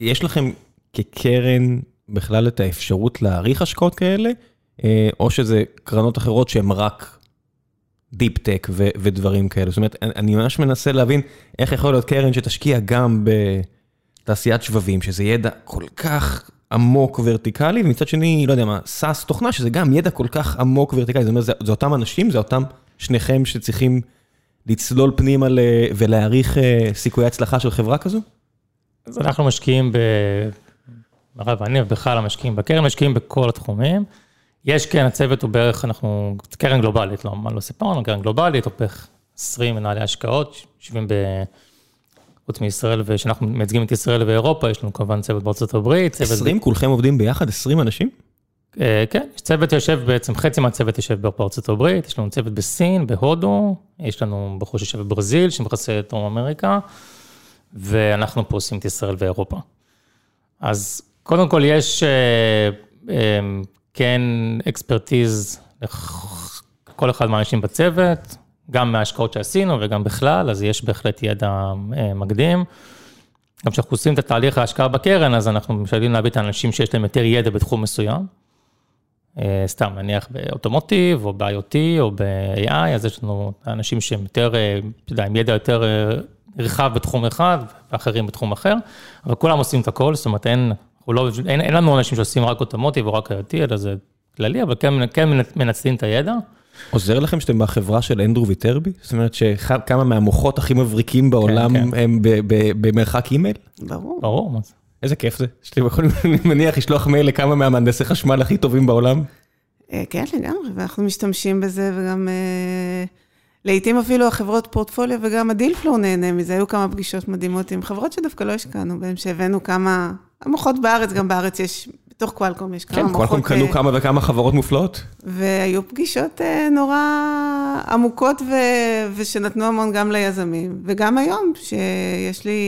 יש לכם כקרן בכלל את האפשרות להעריך השקעות כאלה? אה, או שזה קרנות אחרות שהן רק deep tech ודברים כאלה. זאת אומרת, אני ממש מנסה להבין איך יכול להיות קרן שתשקיע גם בתעשיית שבבים, שזה ידע כל כך עמוק ורטיקלי, ומצד שני, לא יודע מה, SaaS תוכנה, שזה גם ידע כל כך עמוק ורטיקלי. זאת אומרת, זה, זה אותם אנשים, זה אותם שניכם שצריכים לצלול פנימה ולהעריך אה, סיכויי הצלחה של חברה כזו? אז אנחנו משקיעים ב... הרב ואני ובכלל המשקיעים בקרן, משקיעים בכל התחומים. יש, כן, הצוות הוא בערך, אנחנו, קרן גלובלית, לא, מה לא סיפרנו, קרן גלובלית, בערך 20 מנהלי השקעות, יושבים חוץ מישראל, ושאנחנו מייצגים את ישראל ואירופה, יש לנו כמובן צוות בארצות הברית. צוות 20? כולכם עובדים ביחד? 20 אנשים? אה, כן, יש צוות יושב בעצם, חצי מהצוות יושב בארצות הברית, יש לנו צוות בסין, בהודו, יש לנו בחור שיושב בברזיל, שמכסה את דרום אמריקה, ואנחנו פה עושים את ישראל ואירופה. אז קודם כל יש אה, אה, כן אקספרטיז לכל אחד מהאנשים בצוות, גם מההשקעות שעשינו וגם בכלל, אז יש בהחלט ידע מקדים. גם כשאנחנו עושים את התהליך ההשקעה בקרן, אז אנחנו משתדלים להביא את האנשים שיש להם יותר ידע בתחום מסוים. אה, סתם, נניח באוטומוטיב, או ב-IoT, או ב-AI, אז יש לנו אנשים שהם יותר, אה, אתה יודע, עם ידע יותר אה, רחב בתחום אחד, ואחרים בתחום אחר, אבל כולם עושים את הכל, זאת אומרת, אין, לא, אין, אין לנו אנשים שעושים רק אוטומוטיב או רק IoT, אלא זה כללי, אבל כן, כן מנצלים את הידע. עוזר לכם שאתם בחברה של אנדרו ויטרבי? זאת אומרת שכמה מהמוחות הכי מבריקים בעולם כן, כן. הם במרחק אימייל? ברור. ברור, מה זה? איזה כיף זה, שאתם יכולים, [LAUGHS] אני מניח, לשלוח מייל לכמה מהמהנדסי חשמל הכי טובים בעולם. אה, כן, לגמרי, ואנחנו משתמשים בזה, וגם אה, לעתים אפילו החברות פורטפוליו וגם הדיל פלור נהנה מזה. היו כמה פגישות מדהימות עם חברות שדווקא לא השקענו בהן, שהבאנו כמה, המוחות בארץ, גם בארץ יש, בתוך קוואלקום יש כמה מוחות. כן, קוואלקום קנו אה, כמה וכמה חברות מופלאות. והיו פגישות נורא עמוקות ושנתנו המון גם ליזמים. וגם היום, שיש לי...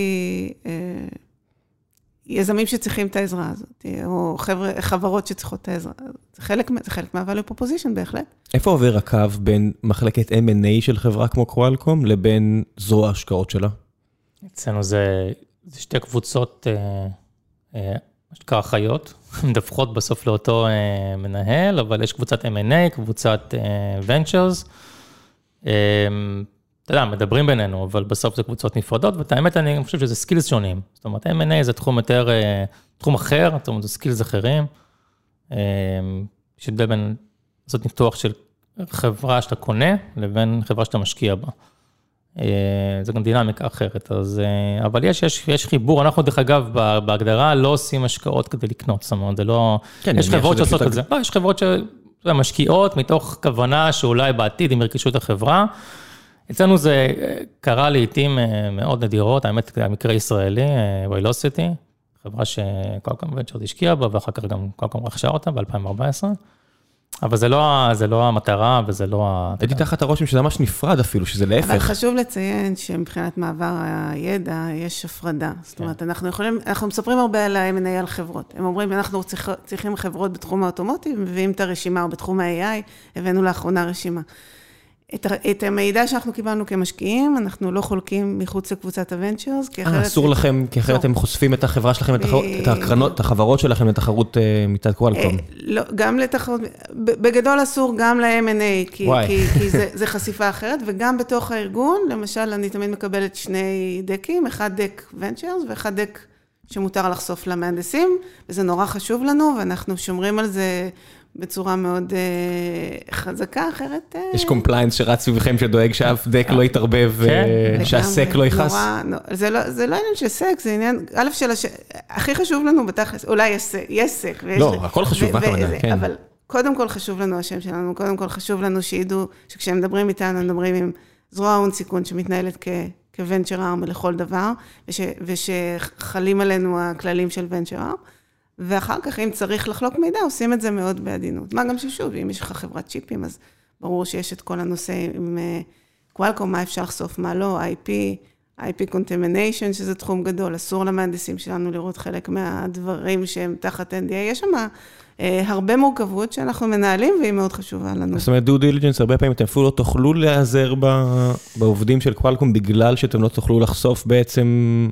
יזמים שצריכים את העזרה הזאת, או חבר'ה, חברות שצריכות את העזרה. זה חלק, זה חלק מה-value proposition בהחלט. איפה עובר הקו בין מחלקת M&A של חברה כמו קוואלקום לבין זרוע ההשקעות שלה? אצלנו זה, זה שתי קבוצות, אה, אה, מה שנקרא אחיות, [LAUGHS] מדווחות בסוף לאותו אה, מנהל, אבל יש קבוצת M&A, קבוצת Ventures. אתה יודע, מדברים בינינו, אבל בסוף זה קבוצות נפרדות, ואת האמת, אני חושב שזה סקילס שונים. זאת אומרת, M&A זה תחום יותר, אה, תחום אחר, זאת אומרת, זה סקילס אחרים. אה, יש הבדל בין לעשות ניתוח של חברה שאתה קונה, לבין חברה שאתה משקיע בה. אה, זה גם דינמיקה אחרת, אז, אבל יש, יש, יש חיבור, אנחנו דרך אגב, בהגדרה לא עושים השקעות כדי לקנות, זאת אומרת, זה לא, כן, יש חברות שעושות את זה, לא, יש חברות שמשקיעות מתוך כוונה שאולי בעתיד הם ירכשו את החברה. אצלנו זה קרה לעיתים אה, מאוד נדירות, האמת, המקרה ישראלי, ויילוסיטי, אה, חברה שקולקום ונצ'רד השקיע בה, ואחר כך גם קולקום רכשה אותה ב-2014. אבל זה לא, זה לא המטרה וזה לא ה... הייתי תחת הרושם שזה ממש נפרד אפילו, שזה להפך. אבל חשוב לציין שמבחינת מעבר הידע, יש הפרדה. כן. זאת אומרת, אנחנו יכולים, אנחנו מספרים הרבה על ה-M&A על חברות. הם אומרים, אנחנו צריכ, צריכים חברות בתחום האוטומוטיב, מביאים את הרשימה, או בתחום ה-AI, הבאנו לאחרונה רשימה. את, את המידע שאנחנו קיבלנו כמשקיעים, אנחנו לא חולקים מחוץ לקבוצת הוונצ'רס, כי אחרת... אה, אסור לכם, כי אחרת אתם חושפים את החברה שלכם, את הקרנות, את החברות שלכם לתחרות אה, מצד Qualcomm. אה, לא, גם לתחרות, בגדול אסור גם ל-M&A, כי זה חשיפה אחרת, וגם בתוך הארגון, למשל, אני תמיד מקבלת שני דקים, אחד deck ventures ואחד deck שמותר לחשוף למהנדסים, וזה נורא חשוב לנו, ואנחנו שומרים על זה בצורה מאוד אה, חזקה, אחרת... אה... יש compliance שרץ סביבכם שדואג שאף deck לא יתערבב, כן. ושה SEC לא יכעס. נורא, נורא, זה, לא, זה לא עניין של סק, זה עניין, א', של הש... הכי חשוב לנו בתכלס, אולי יש, יש סק. לא, הכל חשוב, מה הכוונה, כן. אבל קודם כל חשוב לנו השם שלנו, קודם כל חשוב לנו שידעו שכשהם מדברים איתנו, הם מדברים עם זרוע הון סיכון שמתנהלת כ... כוונצ'ר ארם לכל דבר, וש, ושחלים עלינו הכללים של ונצ'ר ארם. ואחר כך, אם צריך לחלוק מידע, עושים את זה מאוד בעדינות. מה גם ששוב, אם יש לך חברת צ'יפים, אז ברור שיש את כל הנושא עם קוואלקום, מה אפשר לחשוף, מה לא, IP, IP contamination, שזה תחום גדול, אסור למהנדסים שלנו לראות חלק מהדברים שהם תחת NDA. יש שם אה, הרבה מורכבות שאנחנו מנהלים, והיא מאוד חשובה לנו. זאת אומרת, דו דיליג'נס, הרבה פעמים אתם אפילו לא תוכלו להיעזר בעובדים של קוואלקום, בגלל שאתם לא תוכלו לחשוף בעצם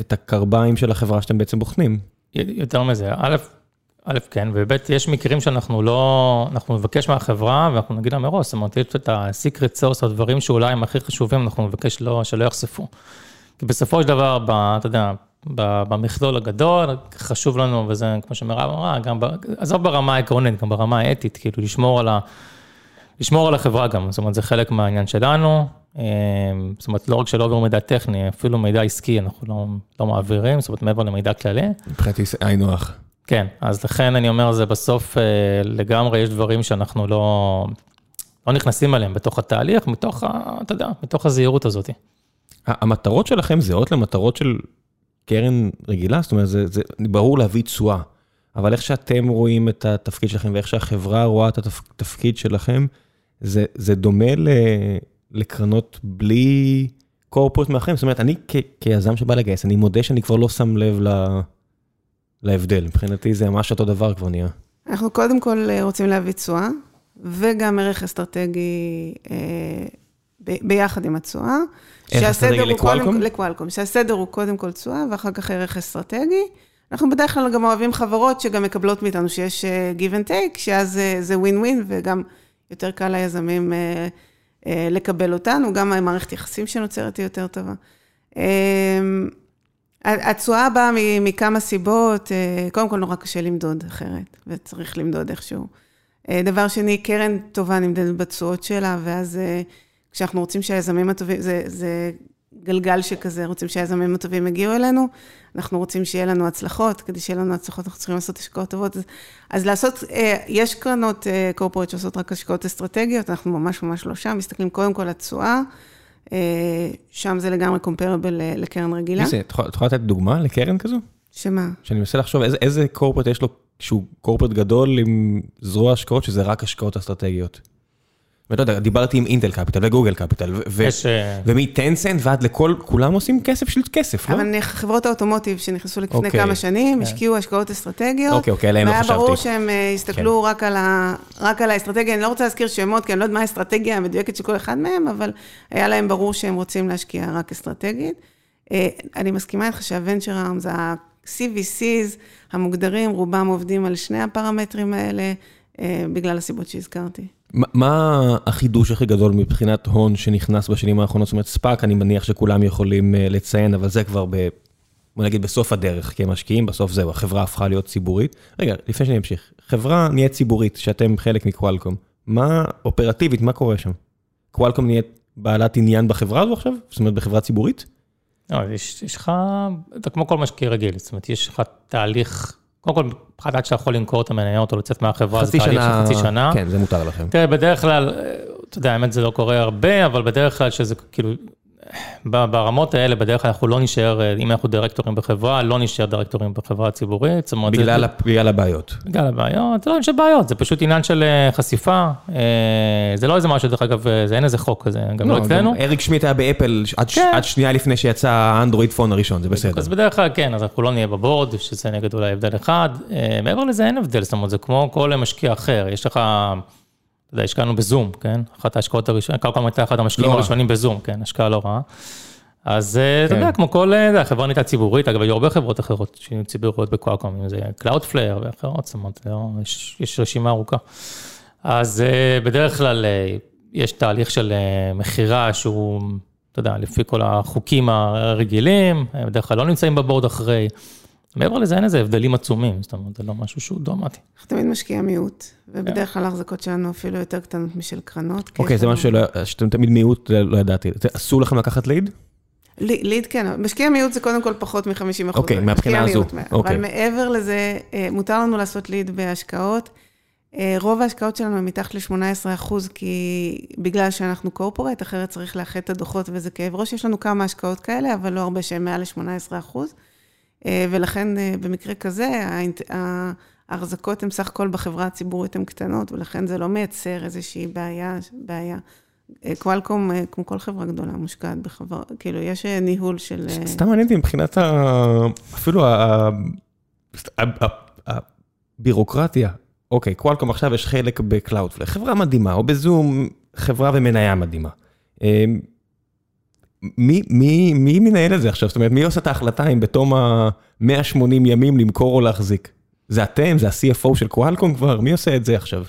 את הקרביים של החברה שאתם בעצם בוחנים. יותר מזה, א', א', כן, וב', יש מקרים שאנחנו לא, אנחנו נבקש מהחברה ואנחנו נגיד לה מראש, זאת אומרת, יש את ה-secret source, הדברים שאולי הם הכי חשובים, אנחנו נבקש לא, שלא יחשפו. כי בסופו של דבר, ב, אתה יודע, במכלול הגדול, חשוב לנו, וזה, כמו שמירב אמרה, גם, עזוב ברמה העקרונית, גם ברמה האתית, כאילו, לשמור על ה... לשמור על החברה גם, זאת אומרת, זה חלק מהעניין שלנו. אמ, זאת אומרת, לא רק שלא עובר מידע טכני, אפילו מידע עסקי אנחנו לא, לא מעבירים, זאת אומרת, מעבר למידע כללי. מבחינתי היינו הך. כן, אז לכן אני אומר, זה בסוף אה, לגמרי, יש דברים שאנחנו לא, לא נכנסים אליהם בתוך התהליך, מתוך, ה, אתה יודע, מתוך הזהירות הזאת. המטרות שלכם זהות למטרות של קרן רגילה? זאת אומרת, זה, זה ברור להביא תשואה, אבל איך שאתם רואים את התפקיד שלכם ואיך שהחברה רואה את התפקיד שלכם, זה, זה דומה ל, לקרנות בלי קורפורט מאחרים. זאת אומרת, אני כ, כיזם שבא לגייס, אני מודה שאני כבר לא שם לב ל, להבדל. מבחינתי זה ממש אותו דבר כבר נהיה. אנחנו קודם כל אה, רוצים להביא תשואה, וגם ערך אסטרטגי אה, ב, ביחד עם התשואה. ערך אסטרטגי לקוואלקום? לקוואלקום, שהסדר הוא קודם כל תשואה, ואחר כך ערך אסטרטגי. אנחנו בדרך כלל גם אוהבים חברות שגם מקבלות מאיתנו שיש אה, give and take, שאז זה ווין ווין, וגם יותר קל ליזמים אה, לקבל אותנו, גם המערכת יחסים שנוצרת היא יותר טובה. התשואה באה מכמה סיבות, קודם כל נורא קשה למדוד אחרת, וצריך למדוד איכשהו. דבר שני, קרן טובה נמדדת בתשואות שלה, ואז כשאנחנו רוצים שהיזמים הטובים, זה, זה גלגל שכזה, רוצים שהיזמים הטובים יגיעו אלינו, אנחנו רוצים שיהיה לנו הצלחות, כדי שיהיה לנו הצלחות אנחנו צריכים לעשות השקעות טובות. אז, אז לעשות, אה, יש קרנות קורפורט אה, שעושות רק השקעות אסטרטגיות, אנחנו ממש ממש לא שם, מסתכלים קודם כל על התשואה, אה, שם זה לגמרי קומפרבל לקרן רגילה. מי זה? את יכולה לתת דוגמה לקרן כזו? שמה? שאני מנסה לחשוב איזה, איזה קורפורט יש לו, שהוא קורפורט גדול עם זרוע השקעות, שזה רק השקעות אסטרטגיות. ואתה יודע, דיברתי עם אינטל קפיטל וגוגל קפיטל, אה, ומטנסנט ועד לכל, כולם עושים כסף של כסף, לא? אבל נניח חברות האוטומוטיב שנכנסו לפני אוקיי. כמה שנים, כן. השקיעו השקעות אסטרטגיות. אוקיי, אוקיי, עליהם לא חשבתי. והיה ברור שהם אה, הסתכלו כן. רק על האסטרטגיה, אני לא רוצה להזכיר שמות, כי אני לא יודעת מה האסטרטגיה המדויקת של כל אחד מהם, אבל היה להם ברור שהם רוצים להשקיע רק אסטרטגית. אה, אני מסכימה איתך שהוונצ'ר ארם זה ה-CVCs המוגדרים, רובם עובדים על שני הפרמטרים האלה, בגלל הסיבות שהזכרתי. מה החידוש הכי גדול מבחינת הון שנכנס בשנים האחרונות? זאת אומרת, ספאק, אני מניח שכולם יכולים אה, לציין, אבל זה כבר ב... בוא נגיד בסוף הדרך, כי הם משקיעים, בסוף זהו, החברה הפכה להיות ציבורית. רגע, לפני שאני אמשיך, חברה נהיית ציבורית, שאתם חלק מקוואלקום, מה אופרטיבית, מה קורה שם? קוואלקום נהיית בעלת עניין בחברה הזו עכשיו? זאת אומרת, בחברה ציבורית? לא, יש, יש לך, אתה כמו כל משקיע רגיל, זאת אומרת, יש לך תהליך קודם כל, מבחינת עד שאתה יכול למכור את המניות או לצאת מהחברה, זה תהליך של חצי שנה. כן, זה מותר לכם. תראה, בדרך כלל, אתה יודע, האמת זה לא קורה הרבה, אבל בדרך כלל שזה כאילו, ברמות האלה, בדרך כלל אנחנו לא נשאר, אם אנחנו דירקטורים בחברה, לא נשאר דירקטורים בחברה הציבורית. בגלל, זה, בגלל הבעיות. בגלל הבעיות, זה לא עניין של בעיות, זה פשוט עניין של אה, חשיפה. אה, זה לא איזה משהו, דרך אגב, זה אין איזה חוק כזה, גם לא, לא אצלנו. אריק שמיט היה באפל עד, כן. עד שנייה לפני שיצא האנדרואיד פון הראשון, זה בסדר. אז בדרך כלל כן, אז אנחנו לא נהיה בבורד, שזה נגד אולי הבדל אחד. אה, מעבר לזה אין הבדל, זאת אומרת, זה כמו כל משקיע אחר, יש לך... אתה יודע, השקענו בזום, כן? אחת ההשקעות הראשונות, כל הייתה אחד המשקיעים לא הראשונים בזום, כן? השקעה לא רעה. אז אה, אתה יודע, כן. כמו כל, אה, החברה נהייתה ציבורית, אגב, היו הרבה חברות אחרות שהיו ציבוריות בקוואקום, אם זה Cloudflare ואחרות, זאת אומרת, לא, יש רשימה ארוכה. אז אה, בדרך כלל יש תהליך של מכירה שהוא, אתה יודע, לפי כל החוקים הרגילים, בדרך כלל לא נמצאים בבורד אחרי. מעבר לזה אין איזה הבדלים עצומים, זאת אומרת, זה לא משהו שהוא דרמטי. אנחנו תמיד משקיעים מיעוט, ובדרך כלל ההחזקות שלנו אפילו יותר קטנות משל קרנות. אוקיי, זה משהו שאתם תמיד מיעוט, לא ידעתי. אסור לכם לקחת ליד? ליד כן, משקיע מיעוט זה קודם כל פחות מ-50 אחוז. אוקיי, מהבחינה הזו. אוקיי. אבל מעבר לזה, אה, מותר לנו לעשות ליד בהשקעות. אה, רוב ההשקעות שלנו הן מתחת ל-18 אחוז, כי בגלל שאנחנו קורפורט, אחרת צריך לאחד את הדוחות וזה כאב ראש. יש לנו כמה השקעות כאלה, אבל לא הרבה שהן מעל ל-18 אחוז. אה, ולכן במקרה כזה, ההחזקות הן סך הכל בחברה הציבורית הן קטנות, ולכן זה לא מייצר איזושהי בעיה. בעיה. קוואלקום, אה, כמו כל חברה גדולה, מושקעת בחברה, כאילו, יש אה, ניהול של... אה, סתם מעניין אותי מבחינת אפילו הבירוקרטיה. אוקיי, Qualcomm עכשיו יש חלק ב Cloudflare, חברה מדהימה, או ב Zoom, חברה ומניה מדהימה. מי, מי, מי מנהל את זה עכשיו? זאת אומרת, מי עושה את ההחלטה אם בתום ה-180 ימים למכור או להחזיק? זה אתם? זה ה-CFO של Qualcomm כבר? מי עושה את זה עכשיו?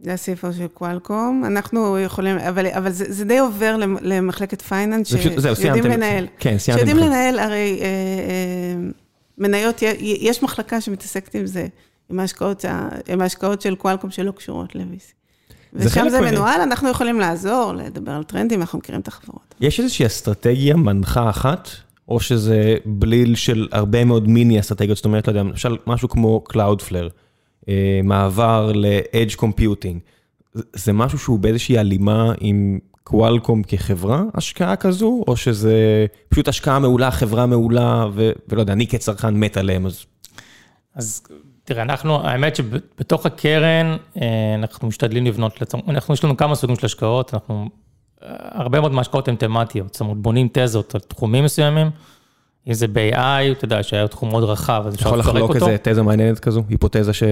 זה ה CFO של Qualcomm, אנחנו יכולים, אבל, אבל זה, זה די עובר למחלקת finance, שיודעים לנהל. כן, סיימתם. שיודעים לנהל, הרי אה, אה, מניות, יש מחלקה שמתעסקת עם זה, עם ההשקעות, עם ההשקעות של קוואלקום שלא קשורות ל-VC. ושם זה מנוהל, אנחנו יכולים לעזור, לדבר על טרנדים, אנחנו מכירים את החברות. יש איזושהי אסטרטגיה מנחה אחת, או שזה בליל של הרבה מאוד מיני אסטרטגיות, זאת אומרת, לא יודע, למשל משהו כמו Cloudflare. אה, מעבר ל-edge computing. זה משהו שהוא באיזושהי הלימה עם קוואלקום כחברה השקעה כזו, או שזה פשוט השקעה מעולה, חברה מעולה, ו- ולא יודע, אני כצרכן מת עליהם, אז... אז תראה, אנחנו, האמת שבתוך הקרן, אה, אנחנו משתדלים לבנות, אנחנו, יש לנו כמה סוגים של השקעות, אנחנו, אה, הרבה מאוד מההשקעות הן תמטיות, זאת אומרת, בונים תזות על תחומים מסוימים, אם זה ב-AI, אתה יודע, שהיה תחום מאוד רחב, אז אפשר לפרק אותו. יכול לחלוק איזה תזה מעניינת כזו, היפותזה ש...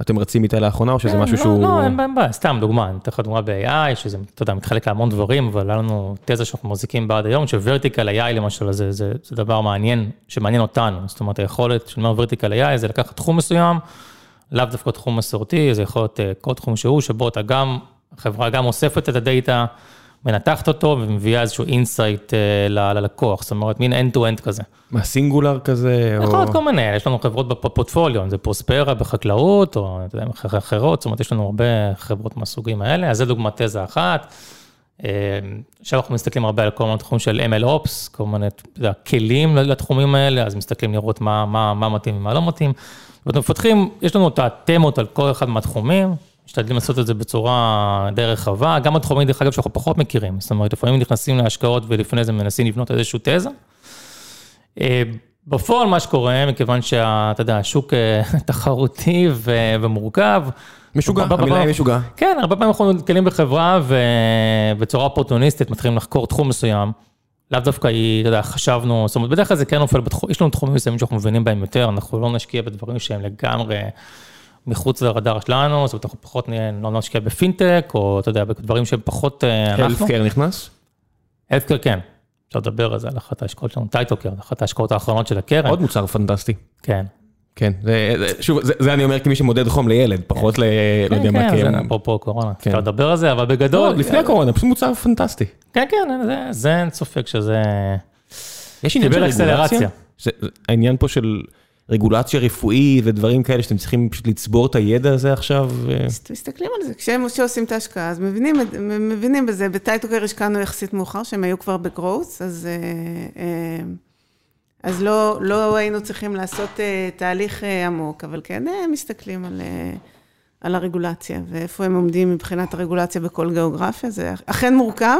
אתם רצים איתה לאחרונה, או שזה כן, משהו לא, שהוא... לא, אין בעיה, סתם דוגמה, אני אתן לך דוגמה ב-AI, שזה, אתה יודע, מתחלק להמון דברים, אבל היה לנו תזה שאנחנו מחזיקים בה עד היום, ש vertical AI למשל, זה, זה, זה דבר מעניין, שמעניין אותנו, זאת אומרת, היכולת, כשאני אומר vertical AI, זה לקחת תחום מסוים, לאו דווקא תחום מסורתי, זה יכול להיות אה, כל תחום שהוא, שבו אתה גם, החברה גם אוספת את הדאטה, מנתחת אותו ומביאה איזשהו insight אה, ללקוח, זאת אומרת, מין end-to-end כזה. מה, סינגולר כזה? יכול להיות כל מיני, יש לנו חברות בפורטפוליו, אם זה פרוספרה בחקלאות, או אתה יודע, אחרות, זאת אומרת, יש לנו הרבה חברות מהסוגים האלה, אז זה דוגמת תזה אחת. אה, עכשיו אנחנו מסתכלים הרבה על כל מיני תחומים של MLOps, כל מיני, כלים לתחומים האלה, אז מסתכלים לראות מה, מה, מה מתאים ומה לא מתאים. ואנחנו מפתחים, יש לנו את התמות על כל אחד מהתחומים, משתדלים לעשות את זה בצורה די רחבה, גם התחומים, דרך אגב, שאנחנו פחות מכירים, זאת אומרת, לפעמים נכנסים להשקעות ולפני זה מנסים לבנות איזושהי תזה. אה, בפועל מה שקורה, מכיוון שאתה יודע, השוק אה, [LAUGHS] תחרותי ומורכב. משוגע, המילה היא משוגע. כן, הרבה פעמים אנחנו נתקלים בחברה ובצורה אופורטוניסטית מתחילים לחקור תחום מסוים. לאו דווקא היא, אתה יודע, חשבנו, זאת אומרת, בדרך כלל זה כן נופל בתחום, יש לנו תחומים מסוימים שאנחנו מבינים בהם יותר, אנחנו לא נשקיע בדברים שהם לגמרי מחוץ לרדאר שלנו, זאת אומרת, אנחנו פחות לא נשקיע בפינטק, או אתה יודע, בדברים שהם פחות אה, אנחנו. אלפקר נכנס? אלפקר כן. אפשר לדבר על זה, על אחת ההשקעות שלנו, טייטוקר, אחת ההשקעות האחרונות של הקרן. עוד מוצר פנטסטי. כן. כן, זה, שוב, זה, זה אני אומר כמי שמודד חום לילד, פחות ל... כן, לא יודע כן, מה, כן, זה אפרופו קורונה, כן. אפשר לדבר על זה, אבל בגדול... לא, לפני הקורונה, פשוט מוצר פנטסטי. כן, כן, זה, זה אין ספק שזה... יש עניין של רגולציה? זה, העניין פה של רגולציה רפואית ודברים כאלה שאתם צריכים פשוט לצבור את הידע הזה עכשיו? מסתכלים על זה, כשהם עושים את ההשקעה, אז מבינים, מבינים בזה, בטייטוקר השקענו יחסית מאוחר, שהם היו כבר בגרוס, אז, אה, אה, אז לא, לא היינו צריכים לעשות אה, תהליך עמוק, אבל כן מסתכלים על, על הרגולציה, ואיפה הם עומדים מבחינת הרגולציה בכל גיאוגרפיה, זה אכן מורכב,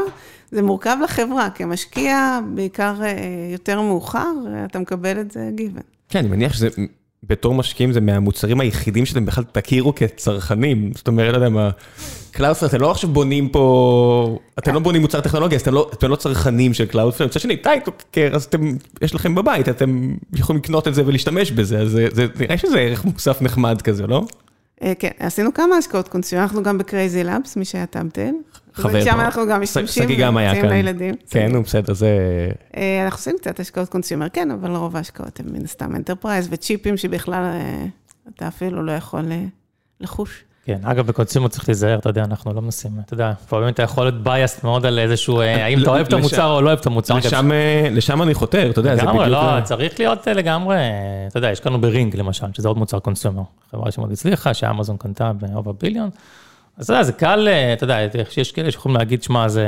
זה מורכב לחברה, כמשקיע, בעיקר יותר מאוחר, אתה מקבל את זה גיוון. כן, אני מניח שזה, בתור משקיעים זה מהמוצרים היחידים שאתם בכלל תכירו כצרכנים. זאת אומרת, לא יודע מה, Cloudflare, אתם לא עכשיו בונים פה, אתם לא בונים מוצר טכנולוגי, אז אתם לא, אתם לא צרכנים של Cloudflare. מצד שני, TytoCare, אז אתם, יש לכם בבית, אתם יכולים לקנות את זה ולהשתמש בזה, אז זה, זה, נראה שזה ערך מוסף נחמד כזה, לא? כן, עשינו כמה השקעות consumer, אנחנו גם ב Crazy Labs, מי שהיה TabTale. חברה שאנחנו גם משתמשים, שגיא גם היה כאן. לילדים. כן, נו, בסדר, זה... אה, אנחנו עושים קצת השקעות consumer, כן, אבל רוב ההשקעות הן מן הסתם enterprise וצ'יפים שבכלל אה, אתה אפילו לא יכול אה, לחוש. כן, אגב, ב consumer צריך להיזהר, אתה יודע, אנחנו לא מנסים, אתה יודע, לפעמים אתה יכול להיות biased מאוד על איזשהו, האם אתה אוהב את המוצר או לא אוהב את המוצר. לשם אני חותר, אתה יודע, זה בדיוק... לגמרי, לא, צריך להיות לגמרי, אתה יודע, יש כאן ב Ring למשל, שזה עוד מוצר consumer, חברה שמאוד הצליחה, שאמזון קנתה ב over billion. אז אתה יודע, זה קל, אה, אתה יודע, יש כאלה שיכולים להגיד, שמע, זה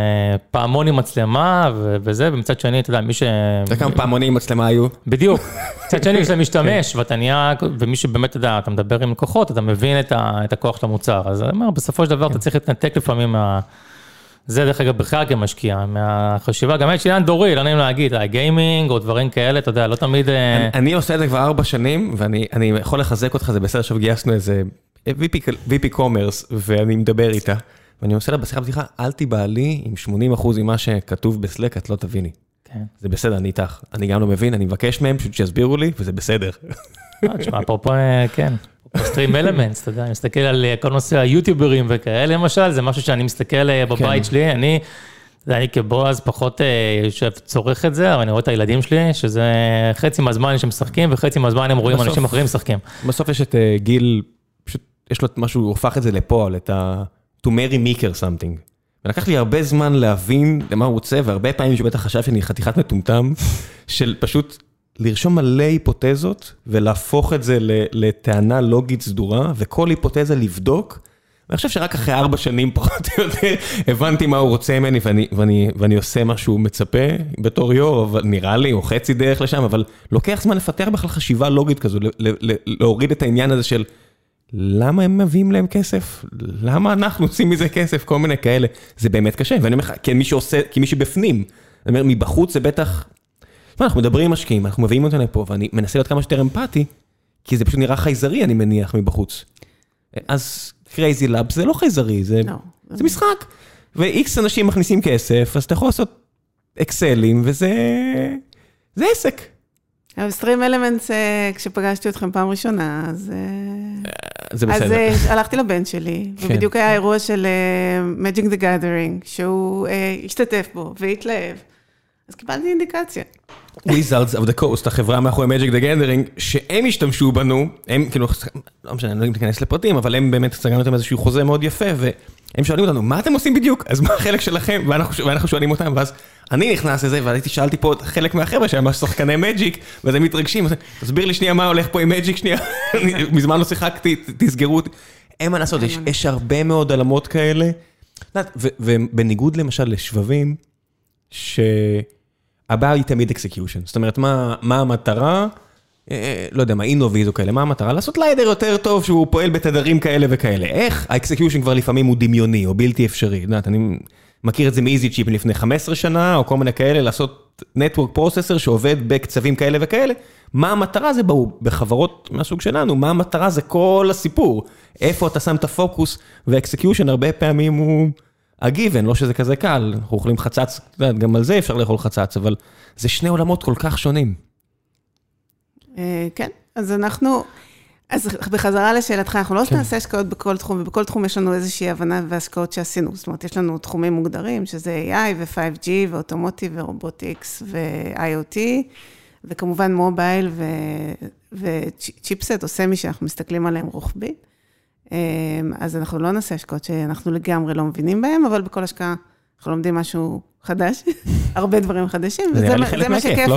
פעמון עם מצלמה וזה, ומצד שני, אתה יודע, מי ש... אתה יודע כמה פעמונים עם מצלמה היו? בדיוק. [LAUGHS] מצד שני, כשאתה משתמש, ואתה נהיה, ומי שבאמת, אתה יודע, אתה מדבר עם לקוחות, אתה מבין את הכוח של המוצר. אז אני אומר, בסופו של דבר, אתה צריך להתנתק לפעמים מה... זה דרך אגב בכלל כמשקיע, מהחשיבה, גם יש עניין דורי, לא נעים להגיד, גיימינג או דברים כאלה, אתה יודע, לא תמיד... אה, אני עושה את זה כבר ארבע שנים, ואני יכול לחזק אותך, זה בסדר, עכשיו גייסנו איזה VP commerce, ואני מדבר איתה, ואני עושה לה בשיחה בדיחה, אל תיבהלי עם 80% ממה שכתוב ב Slack, את לא תביני. כן. זה בסדר, אני איתך. אני גם לא מבין, אני מבקש מהם פשוט שיסבירו לי, וזה בסדר. [LAUGHS] לא, תשמע, אפרופו, אה, כן. סטרים אלמנטס, אתה יודע, אני מסתכל על אה, כל נושא היוטיוברים וכאלה, למשל, זה משהו שאני מסתכל אה, בבית כן. שלי, אני... אני כבועז פחות יושב, צורך את זה, אבל אני רואה את הילדים שלי, שזה חצי מהזמן שהם משחקים, וחצי מהזמן הם רואים אנשים אחרים משחקים. בסוף יש את גיל יש לו את משהו, הוא הפך את זה לפועל, את ה... to marry maker something. ולקח לי הרבה זמן להבין למה הוא רוצה, והרבה פעמים שבטח חשב שאני חתיכת מטומטם, [LAUGHS] של פשוט לרשום מלא היפותזות, ולהפוך את זה לטענה לוגית סדורה, וכל היפותזה לבדוק. ואני חושב שרק אחרי ארבע שנים פחות או יותר, [LAUGHS] הבנתי מה הוא רוצה ממני, ואני, ואני, ואני עושה מה שהוא מצפה בתור יו"ר, אבל נראה לי, או חצי דרך לשם, אבל לוקח זמן לפתח בכלל חשיבה לוגית כזו, להוריד את העניין הזה של... למה הם מביאים להם כסף? למה אנחנו עושים מזה כסף? כל מיני כאלה. זה באמת קשה, ואני אומר לך, כמי שעושה, כמי שבפנים. אני אומר, מבחוץ זה בטח... תשמע, אנחנו מדברים עם משקיעים, אנחנו מביאים אותם לפה, ואני מנסה להיות כמה שיותר אמפתי, כי זה פשוט נראה חייזרי, אני מניח, מבחוץ. אז Crazy Labs זה לא חייזרי, זה, לא. זה משחק. ו-X אנשים מכניסים כסף, אז אתה יכול לעשות אקסלים, וזה... זה עסק. StreamElements, כשפגשתי אתכם פעם ראשונה, אז... אה, זה אז בסדר. אה, הלכתי לבן שלי, [LAUGHS] כן. ובדיוק היה אירוע של אה, Magic the Gathering, שהוא אה, השתתף בו והתלהב. אז קיבלתי אינדיקציה. Wizards of the Coast, החברה מאחורי Magic the Gathering, שהם השתמשו בנו, הם כאילו, לא משנה, אני לא אכנס לפרטים, אבל הם באמת סגרנו אותם איזשהו חוזה מאוד יפה, והם שואלים אותנו, מה אתם עושים בדיוק? אז מה החלק שלכם? ואנחנו, ואנחנו שואלים אותם, ואז אני נכנס לזה, והייתי שאלתי פה את חלק מהחבר'ה שהם ממש שחקני מג'יק, ואז הם מתרגשים, תסביר לי שנייה מה הולך פה עם Magic שנייה, [LAUGHS] מזמן לא שיחקתי, תסגרו אותי. אין מה לעשות, יש, הרבה מאוד עולמות כאלה, ובניגוד למשל לשבבים, שהבעיה היא תמיד execution. זאת אומרת, מה, מה המטרה? אה, לא יודע מה, Innoviz או כאלה, מה המטרה? לעשות LiDAR יותר טוב שהוא פועל בתדרים כאלה וכאלה. איך? ה execution כבר לפעמים הוא דמיוני או בלתי אפשרי. את יודעת, אני מכיר את זה מ EZchip לפני 15 שנה, או כל מיני כאלה, לעשות network processor שעובד בקצבים כאלה וכאלה. מה המטרה זה ברור, בחברות מהסוג שלנו, מה המטרה זה כל הסיפור. איפה אתה שם את הפוקוס, והאקסקיושן הרבה פעמים הוא הגיוון, לא שזה כזה קל, אנחנו אוכלים חצץ, גם על זה אפשר לאכול חצץ, אבל זה שני עולמות כל כך שונים. אה, כן, אז אנחנו, אז בחזרה לשאלתך, אנחנו לא כן. נעשה השקעות בכל תחום, ובכל תחום יש לנו איזושהי הבנה והשקעות שעשינו. זאת אומרת, יש לנו תחומים מוגדרים, שזה AI ו-5G ואוטומוטיב ורובוטיקס ו-IoT, וכמובן מובייל וצ'יפסט או סמי שאנחנו מסתכלים עליהם רוחבית. אה, אז אנחנו לא נעשה השקעות שאנחנו לגמרי לא מבינים בהם, אבל בכל השקעה אנחנו לומדים משהו חדש, [LAUGHS] הרבה דברים חדשים, זה וזה מה- לא?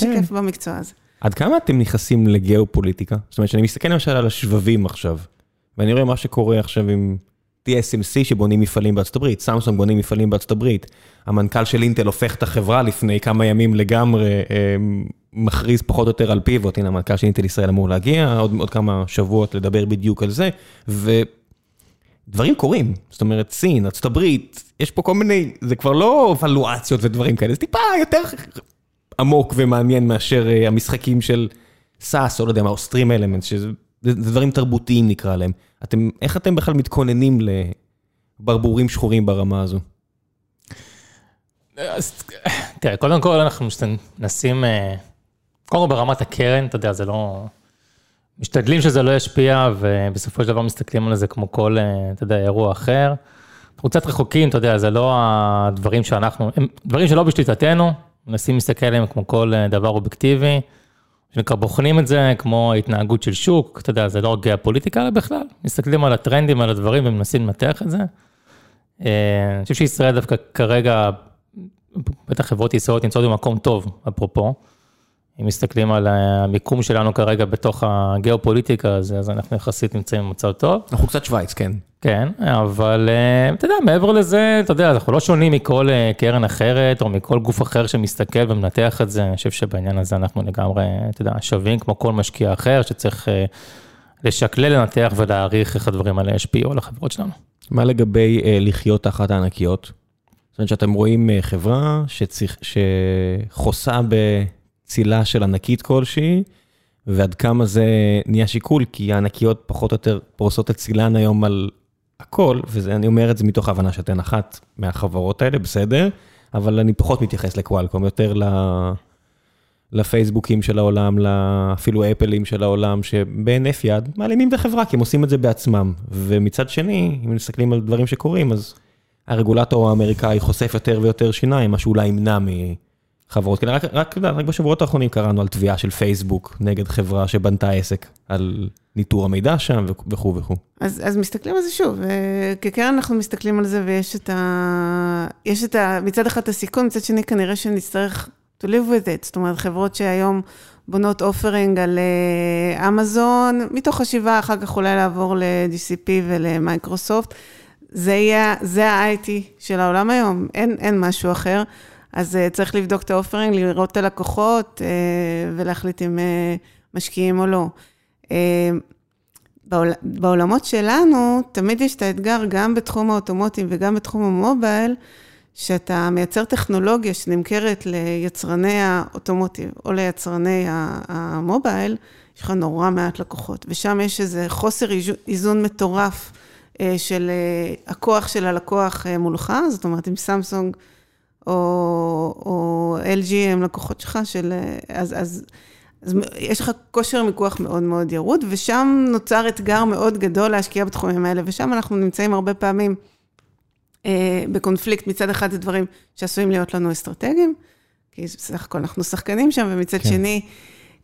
כן. שכיף במקצוע הזה. עד כמה אתם נכנסים לגיאופוליטיקה? זאת אומרת, שאני מסתכל למשל על השבבים עכשיו, ואני רואה מה שקורה עכשיו עם TSMC שבונים מפעלים בארצות הברית, סמסונג בונים מפעלים בארצות הברית, המנכ"ל של אינטל הופך את החברה לפני כמה ימים לגמרי, אה, מכריז פחות או יותר על pivot, הנה המנכ"ל של אינטל ישראל אמור להגיע, עוד, עוד כמה שבועות לדבר בדיוק על זה, ודברים קורים, זאת אומרת, סין, ארצות הברית, יש פה כל מיני, זה כבר לא valuאציות ודברים כאלה, זה טיפה יותר עמוק ומעניין מאשר אה, המשחקים של SaaS, או לא יודע מה, או StreamElement, שזה זה דברים תרבותיים נקרא להם. אתם, איך אתם בכלל מתכוננים לברבורים שחורים ברמה הזו? אז תראה, קודם כל אנחנו מנסים, אה, קודם כל ברמת הקרן, אתה יודע, זה לא... משתדלים שזה לא ישפיע, ובסופו של דבר מסתכלים על זה כמו כל, אה, אתה יודע, אירוע אחר. אנחנו קצת רחוקים, אתה יודע, זה לא הדברים שאנחנו, הם דברים שלא בשליטתנו, מנסים להסתכל עליהם כמו כל אה, דבר אובייקטיבי. שנקרא, בוחנים את זה כמו התנהגות של שוק, אתה יודע, זה לא רק גיאופוליטיקה אלא בכלל, מסתכלים על הטרנדים, על הדברים ומנסים לנתח את זה. אה, אני חושב שישראל דווקא כרגע, בטח חברות ישראליות נמצאות במקום טוב, אפרופו. אם מסתכלים על המיקום שלנו כרגע בתוך הגיאופוליטיקה, אז, אז אנחנו יחסית נמצאים במצב טוב. אנחנו קצת שווייץ, כן. כן, אבל אה, אתה יודע, מעבר לזה, אתה יודע, אנחנו לא שונים מכל אה, קרן אחרת, או מכל גוף אחר שמסתכל ומנתח את זה, אני חושב שבעניין הזה אנחנו לגמרי, אתה יודע, שווים כמו כל משקיע אחר, שצריך אה, לשקלל, לנתח ולהעריך איך הדברים האלה ישפיעו על החברות שלנו. מה לגבי לחיות תחת הענקיות? זאת אומרת שאתם רואים חברה שצריך, שחוסה בצילה של ענקית כלשהי, ועד כמה זה נהיה שיקול, כי הענקיות פחות או יותר פורסות את צילן היום על הכל, ואני אומר את זה מתוך ההבנה שאתן אחת מהחברות האלה, בסדר, אבל אני פחות מתייחס לקוואלקום, יותר ל... לפייסבוקים של העולם, אפילו אפלים של העולם, שבהינף יד מעלימים את החברה, כי הם עושים את זה בעצמם. ומצד שני, אם מסתכלים על דברים שקורים, אז הרגולטור האמריקאי חושף יותר ויותר שיניים, מה שאולי ימנע מחברות כאלה. רק, רק, רק, בשבועות האחרונים קראנו על תביעה של פייסבוק נגד חברה שבנתה עסק, על ניטור המידע שם וכו' וכו'. אז, אז מסתכלים על זה שוב, אה, כקרן אנחנו מסתכלים על זה ויש את ה... יש את ה... מצד אחד את הסיכון, מצד שני כנראה שנצטרך to live with it. זאת אומרת, חברות שהיום בונות offering על אה, אמזון, מתוך חשיבה אחר כך אולי לעבור ל-GCP ולמייקרוסופט. זה זה ה-IT של העולם היום, אין, אין משהו אחר. אז uh, צריך לבדוק את ה offering, לראות את הלקוחות uh, ולהחליט אם uh, משקיעים או לא. Uh, בעולמות שלנו, תמיד יש את האתגר, גם בתחום ה automotive וגם בתחום ה mobile, שאתה מייצר טכנולוגיה שנמכרת ליצרני האוטומוטיב או ליצרני המובייל, יש לך נורא מעט לקוחות, ושם יש איזה חוסר איזון מטורף של הכוח של הלקוח מולך, זאת אומרת, אם סמסונג או, או LG הם לקוחות שלך, של, אז, אז, אז יש לך כושר מיקוח מאוד מאוד ירוד, ושם נוצר אתגר מאוד גדול להשקיע בתחומים האלה, ושם אנחנו נמצאים הרבה פעמים אה, בקונפליקט, מצד אחד זה דברים שעשויים להיות לנו אסטרטגיים, כי בסך הכל אנחנו שחקנים שם, ומצד כן. שני,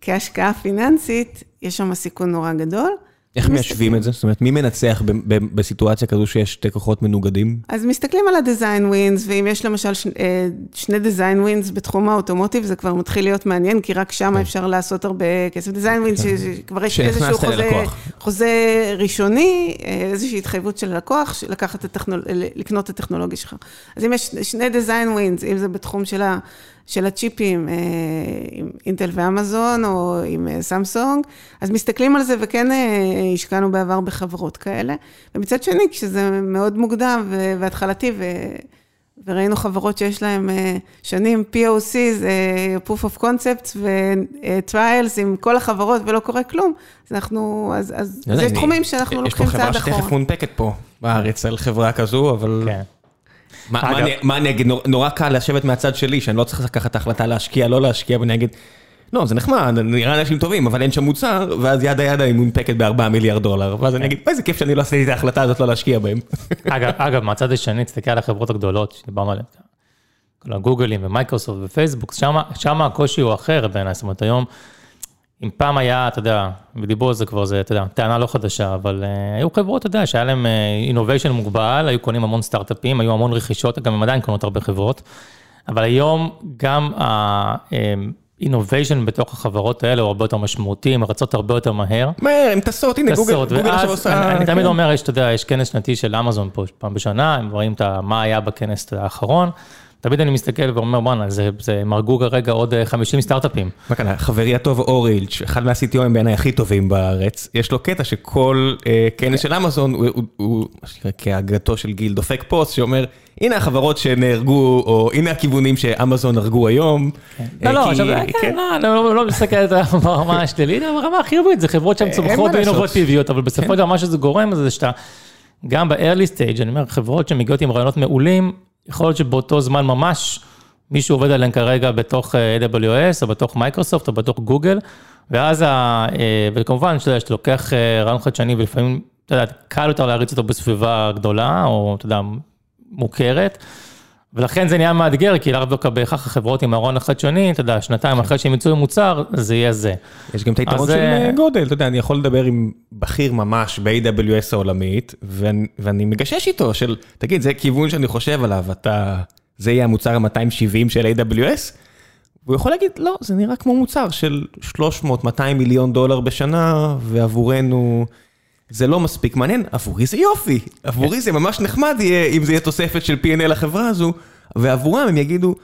כהשקעה פיננסית, יש שם סיכון נורא גדול. איך מיישבים את זה? זאת אומרת, מי מנצח בסיטואציה כזו שיש שתי כוחות מנוגדים? אז מסתכלים על ה-design wins, ואם יש למשל אה, שני design wins בתחום האוטומוטיב, זה כבר מתחיל להיות מעניין, כי רק שם כן. אפשר לעשות הרבה כסף. design wins, כן. שכבר יש איזשהו חוזה ראשוני, אה, איזושהי התחייבות של הלקוח, לקנות את הטכנולוגיה שלך. אז אם יש שני design wins, אם זה בתחום של ה... של הצ'יפים אה, עם אינטל ואמזון או עם אה, סמסונג, אז מסתכלים על זה וכן אה, השקענו בעבר בחברות כאלה. ומצד שני, כשזה מאוד מוקדם והתחלתי, ו... וראינו חברות שיש להן שנים POC, זה proof of concepts ו-trials עם כל החברות ולא קורה כלום, אז אנחנו, אז, אז, אז יש תחומים שאנחנו לוקחים צעד אחורה. יש פה חברה שתכף מונפקת פה בארץ על חברה כזו, אבל... כן. מה אני אגיד, נורא קל לשבת מהצד שלי, שאני לא צריך לקחת את ההחלטה להשקיע, לא להשקיע, ואני אגיד, לא, זה נחמד, נראה אנשים טובים, אבל אין שם מוצר, ואז ידה ידה היא מונפקת ב-4 מיליארד דולר, ואז אני אגיד, איזה כיף שאני לא עשיתי את ההחלטה הזאת לא להשקיע בהם. [LAUGHS] אגב, מהצד השני, תסתכל על החברות הגדולות שדיברנו עליהן, כל הגוגלים ומייקרוסופט ופייסבוק, שם הקושי הוא אחר בעיניי, זאת אומרת, היום... אם פעם היה, אתה יודע, ודיברו על זה כבר, זה, אתה יודע, טענה לא חדשה, אבל uh, היו חברות, אתה יודע, שהיה להם אינוביישן uh, מוגבל, היו קונים המון סטארט-אפים, היו המון רכישות, גם הם עדיין קונות הרבה חברות, אבל היום גם האינוביישן בתוך החברות האלה הוא הרבה יותר משמעותי, הן רצות הרבה יותר מהר. מהר, הן טסות, הנה גוגל, גוגל עכשיו עושה... אני, אני תמיד כן. אומר, יש, אתה יודע, יש כנס שנתי של אמזון פה פעם בשנה, הם רואים מה היה בכנס האחרון. תמיד אני מסתכל ואומר, בואנה, זה, זה, הם הרגו כרגע עוד 50 אה, סטארט-אפים. מה כאן, חברי הטוב אורילץ', אחד מה-CTOים בעיניי הכי טובים בארץ, יש לו קטע שכל אה, כנס של אמזון, הוא, הוא, הוא כהגתו של גיל דופק פוסט, שאומר, הנה החברות שנהרגו, או הנה הכיוונים שאמזון הרגו היום. כן. אה, לא, לא, עכשיו, כן, כן. לא, לא, לא מסתכל ברמה השלילית, ברמה החיובית, זה חברות שהן צומחות ואינובטיביות, אבל בסופו של דבר מה שזה גורם זה שאתה, גם ב-early stage, אני אומר, חברות שמגיעות עם רעיונות מעולים, יכול להיות שבאותו זמן ממש מישהו עובד עליהם כרגע בתוך אה, AWS או בתוך מייקרוסופט או בתוך גוגל, ואז, ה, אה, וכמובן, שאתה יודע, שאתה לוקח אה, רעיון חדשני ולפעמים, אתה יודע, קל יותר להריץ אותו בסביבה גדולה, או אתה יודע, מוכרת. ולכן זה נהיה מאתגר, כי לאו דווקא בהכרח החברות עם ארון החדשני, אתה יודע, שנתיים אחרי שהם ימצאו מוצר, זה יהיה זה. יש גם את היתרון של אה, גודל, אתה יודע, אני יכול לדבר עם בכיר ממש ב-AWS העולמית, ואני מגשש איתו של, תגיד, זה כיוון שאני חושב עליו, אתה, זה יהיה המוצר ה-270 של AWS? והוא יכול להגיד, לא, זה נראה כמו מוצר של 300-200 מיליון דולר בשנה, ועבורנו... זה לא מספיק מעניין, עבורי זה יופי, עבורי זה ממש נחמד יהיה אם זה יהיה תוספת של P&L לחברה הזו, ועבורם הם יגידו,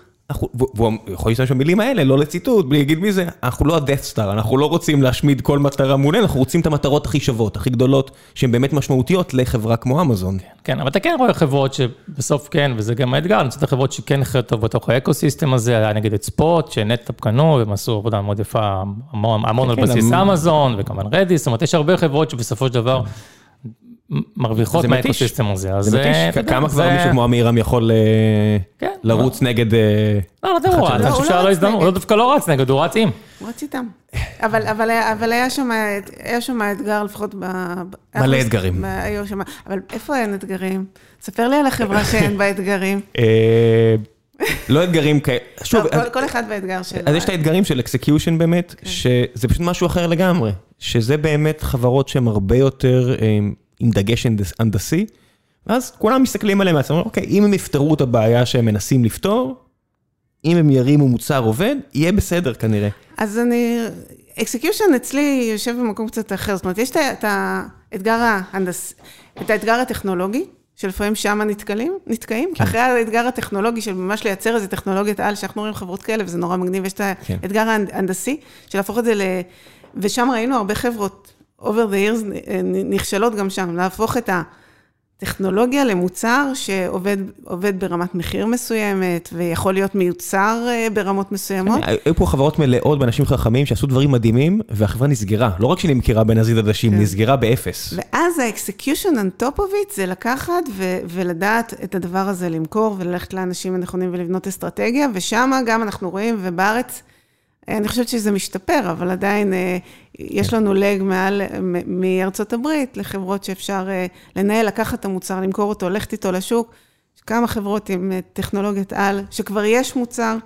והוא יכול להשתמש במילים האלה, לא לציטוט, בלי להגיד מי זה, אנחנו לא ה-death star, אנחנו לא רוצים להשמיד כל מטרה מולנו, אנחנו רוצים את המטרות הכי שוות, הכי גדולות, שהן באמת משמעותיות לחברה כמו אמזון. כן, כן, אבל אתה כן רואה חברות שבסוף כן, וזה גם האתגר, אני רוצה את החברות שכן חיות טוב בתוך ה ecosystem הזה, היה נגיד את Spot, ש NetApp קנו, והם עשו עבודה מאוד יפה, המון על כן, כן, בסיס אמזון, וכמובן Redis, זאת אומרת, יש הרבה חברות שבסופו של דבר... מרוויחות מה ecosystem הזה. זה מתיש, כמה כבר מישהו כמו עמירם יכול אה, כן. לרוץ נגד... אה, לא, לא, הוא רץ, אני חושב שהיה לו הזדמנות, הוא דווקא לא רץ נגד, הוא רץ עם. הוא רץ איתם. אבל היה שם אתגר לפחות ב... מלא אתגרים. אבל איפה אין אתגרים? ספר לי על החברה [LAUGHS] שאין בה אתגרים. אה, לא אתגרים כאלה, שוב, כל אחד באתגר שלו. אז יש את האתגרים של execution באמת, כן. שזה פשוט משהו אחר לגמרי, שזה באמת חברות שהן הרבה יותר עם דגש הנדסי, ואז כולם מסתכלים עליהם ואומרים, אוקיי, אם הם יפתרו את הבעיה שהם מנסים לפתור, אם הם ירימו מוצר עובד, יהיה בסדר כנראה. אז אני, execution אצלי יושב במקום קצת אחר, זאת אומרת, יש את האתגר ההנדס, את האתגר הטכנולוגי, שלפעמים שם נתקלים, נתקעים, כן. אחרי האתגר הטכנולוגי של ממש לייצר איזה טכנולוגיית על, שאנחנו רואים חברות כאלה, וזה נורא מגניב, יש את כן. האתגר ההנדסי, של להפוך את זה ל... ושם ראינו הרבה חברות over the years נכשלות גם שם, להפוך את הטכנולוגיה למוצר שעובד ברמת מחיר מסוימת, ויכול להיות מיוצר ברמות מסוימות. היו פה חברות מלאות באנשים חכמים שעשו דברים מדהימים, והחברה נסגרה. לא רק שהיא נמכרה בנזיד עדשים, נסגרה באפס. ואז ה-execution on top of it זה לקחת ולדעת את הדבר הזה למכור, וללכת לאנשים הנכונים ולבנות אסטרטגיה, ושם גם אנחנו רואים, ובארץ... אני חושבת שזה משתפר, אבל עדיין יש לנו לג מעל, מארצות הברית לחברות שאפשר לנהל, לקחת את המוצר, למכור אותו, ללכת איתו לשוק. יש כמה חברות עם טכנולוגיית על, שכבר יש מוצר,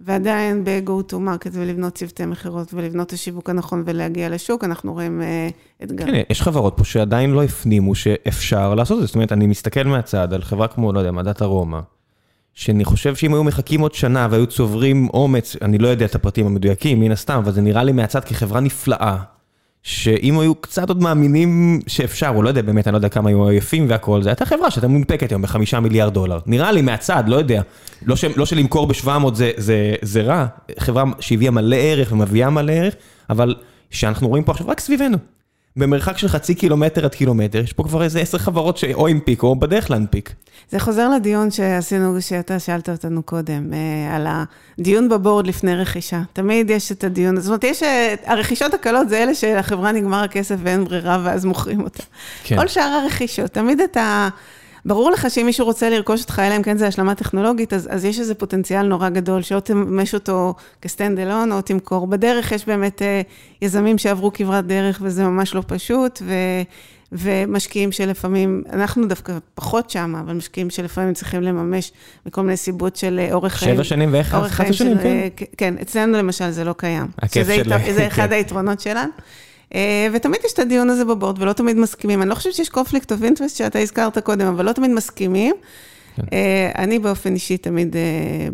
ועדיין ב-go to market ולבנות צוותי מכירות ולבנות את השיווק הנכון ולהגיע לשוק, אנחנו רואים אתגר. כן, יש חברות פה שעדיין לא הפנימו שאפשר לעשות את זה. זאת אומרת, אני מסתכל מהצד על חברה כמו, לא יודע, מדעת ארומה. שאני חושב שאם היו מחכים עוד שנה והיו צוברים אומץ, אני לא יודע את הפרטים המדויקים, מן הסתם, אבל זה נראה לי מהצד כחברה נפלאה, שאם היו קצת עוד מאמינים שאפשר, או לא יודע באמת, אני לא יודע כמה היו עייפים והכל, זה הייתה חברה שאתה מונפקת היום בחמישה מיליארד דולר. נראה לי מהצד, לא יודע. לא, ש, לא שלמכור ב-700 זה, זה, זה רע, חברה שהביאה מלא ערך ומביאה מלא ערך, אבל שאנחנו רואים פה עכשיו רק סביבנו. במרחק של חצי קילומטר עד קילומטר, יש פה כבר איזה עשר חברות שאו הנפיק או בדרך להנפיק. זה חוזר לדיון שעשינו, שאתה שאלת אותנו קודם, על הדיון בבורד לפני רכישה. תמיד יש את הדיון, זאת אומרת, יש, הרכישות הקלות זה אלה שלחברה נגמר הכסף ואין ברירה ואז מוכרים אותה. כן. כל שאר הרכישות, תמיד אתה... ברור לך שאם מישהו רוצה לרכוש אותך, אלא אם כן זה השלמה טכנולוגית, אז, אז יש איזה פוטנציאל נורא גדול, שאו תממש אותו כסטנד אלון, או תמכור. בדרך יש באמת אה, יזמים שעברו כברת דרך, וזה ממש לא פשוט, ו, ומשקיעים שלפעמים, אנחנו דווקא פחות שם, אבל משקיעים שלפעמים צריכים לממש מכל מיני סיבות של אה, אורך חיים. שבע שנים ואיך? אחת שנים, כן. כן, אצלנו למשל זה לא קיים. הכיף של... שזה [LAUGHS] אחד כן. היתרונות שלנו. ותמיד יש את הדיון הזה בבורד, ולא תמיד מסכימים. אני לא חושבת שיש קונפליקט אוף אינטרסט שאתה הזכרת קודם, אבל לא תמיד מסכימים. כן. אני באופן אישי תמיד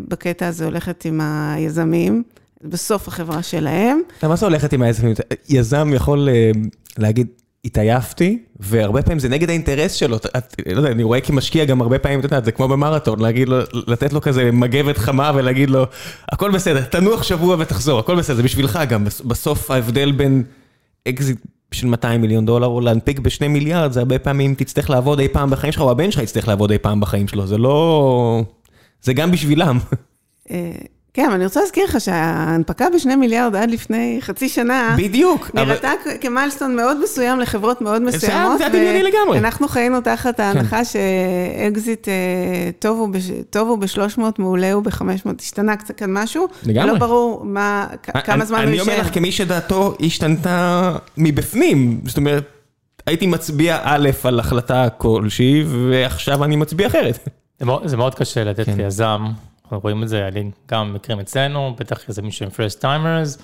בקטע הזה הולכת עם היזמים, בסוף החברה שלהם. מה זה הולכת עם היזמים? יזם יכול להגיד, התעייפתי, והרבה פעמים זה נגד האינטרס שלו, את, לא יודע, אני רואה כמשקיע גם הרבה פעמים, אתה יודע, זה כמו במרתון, להגיד לו, לתת לו כזה מגבת חמה ולהגיד לו, הכל בסדר, תנוח שבוע ותחזור, הכל בסדר, זה בשבילך גם, בסוף ההבדל בין אקזיט של 200 מיליון דולר, או להנפיק בשני מיליארד, זה הרבה פעמים תצטרך לעבוד אי פעם בחיים שלך, או הבן שלך יצטרך לעבוד אי פעם בחיים שלו, זה לא... זה גם בשבילם. כן, אבל אני רוצה להזכיר לך שההנפקה בשני מיליארד עד לפני חצי שנה, בדיוק. נראתה כ milestone מאוד מסוים לחברות מאוד מסוימות. זה דמיוני לגמרי. אנחנו חיינו תחת ההנחה שאקזיט טוב הוא ב-300, מעולה הוא ב-500, השתנה קצת כאן משהו. לגמרי. לא ברור כמה זמן הוא יישאר. אני אומר לך, כמי שדעתו השתנתה מבפנים, זאת אומרת, הייתי מצביע א' על החלטה כלשהי, ועכשיו אני מצביע אחרת. זה מאוד קשה לתת ליזם. אנחנו רואים את זה גם מקרים אצלנו, בטח יזמים שהם first timers,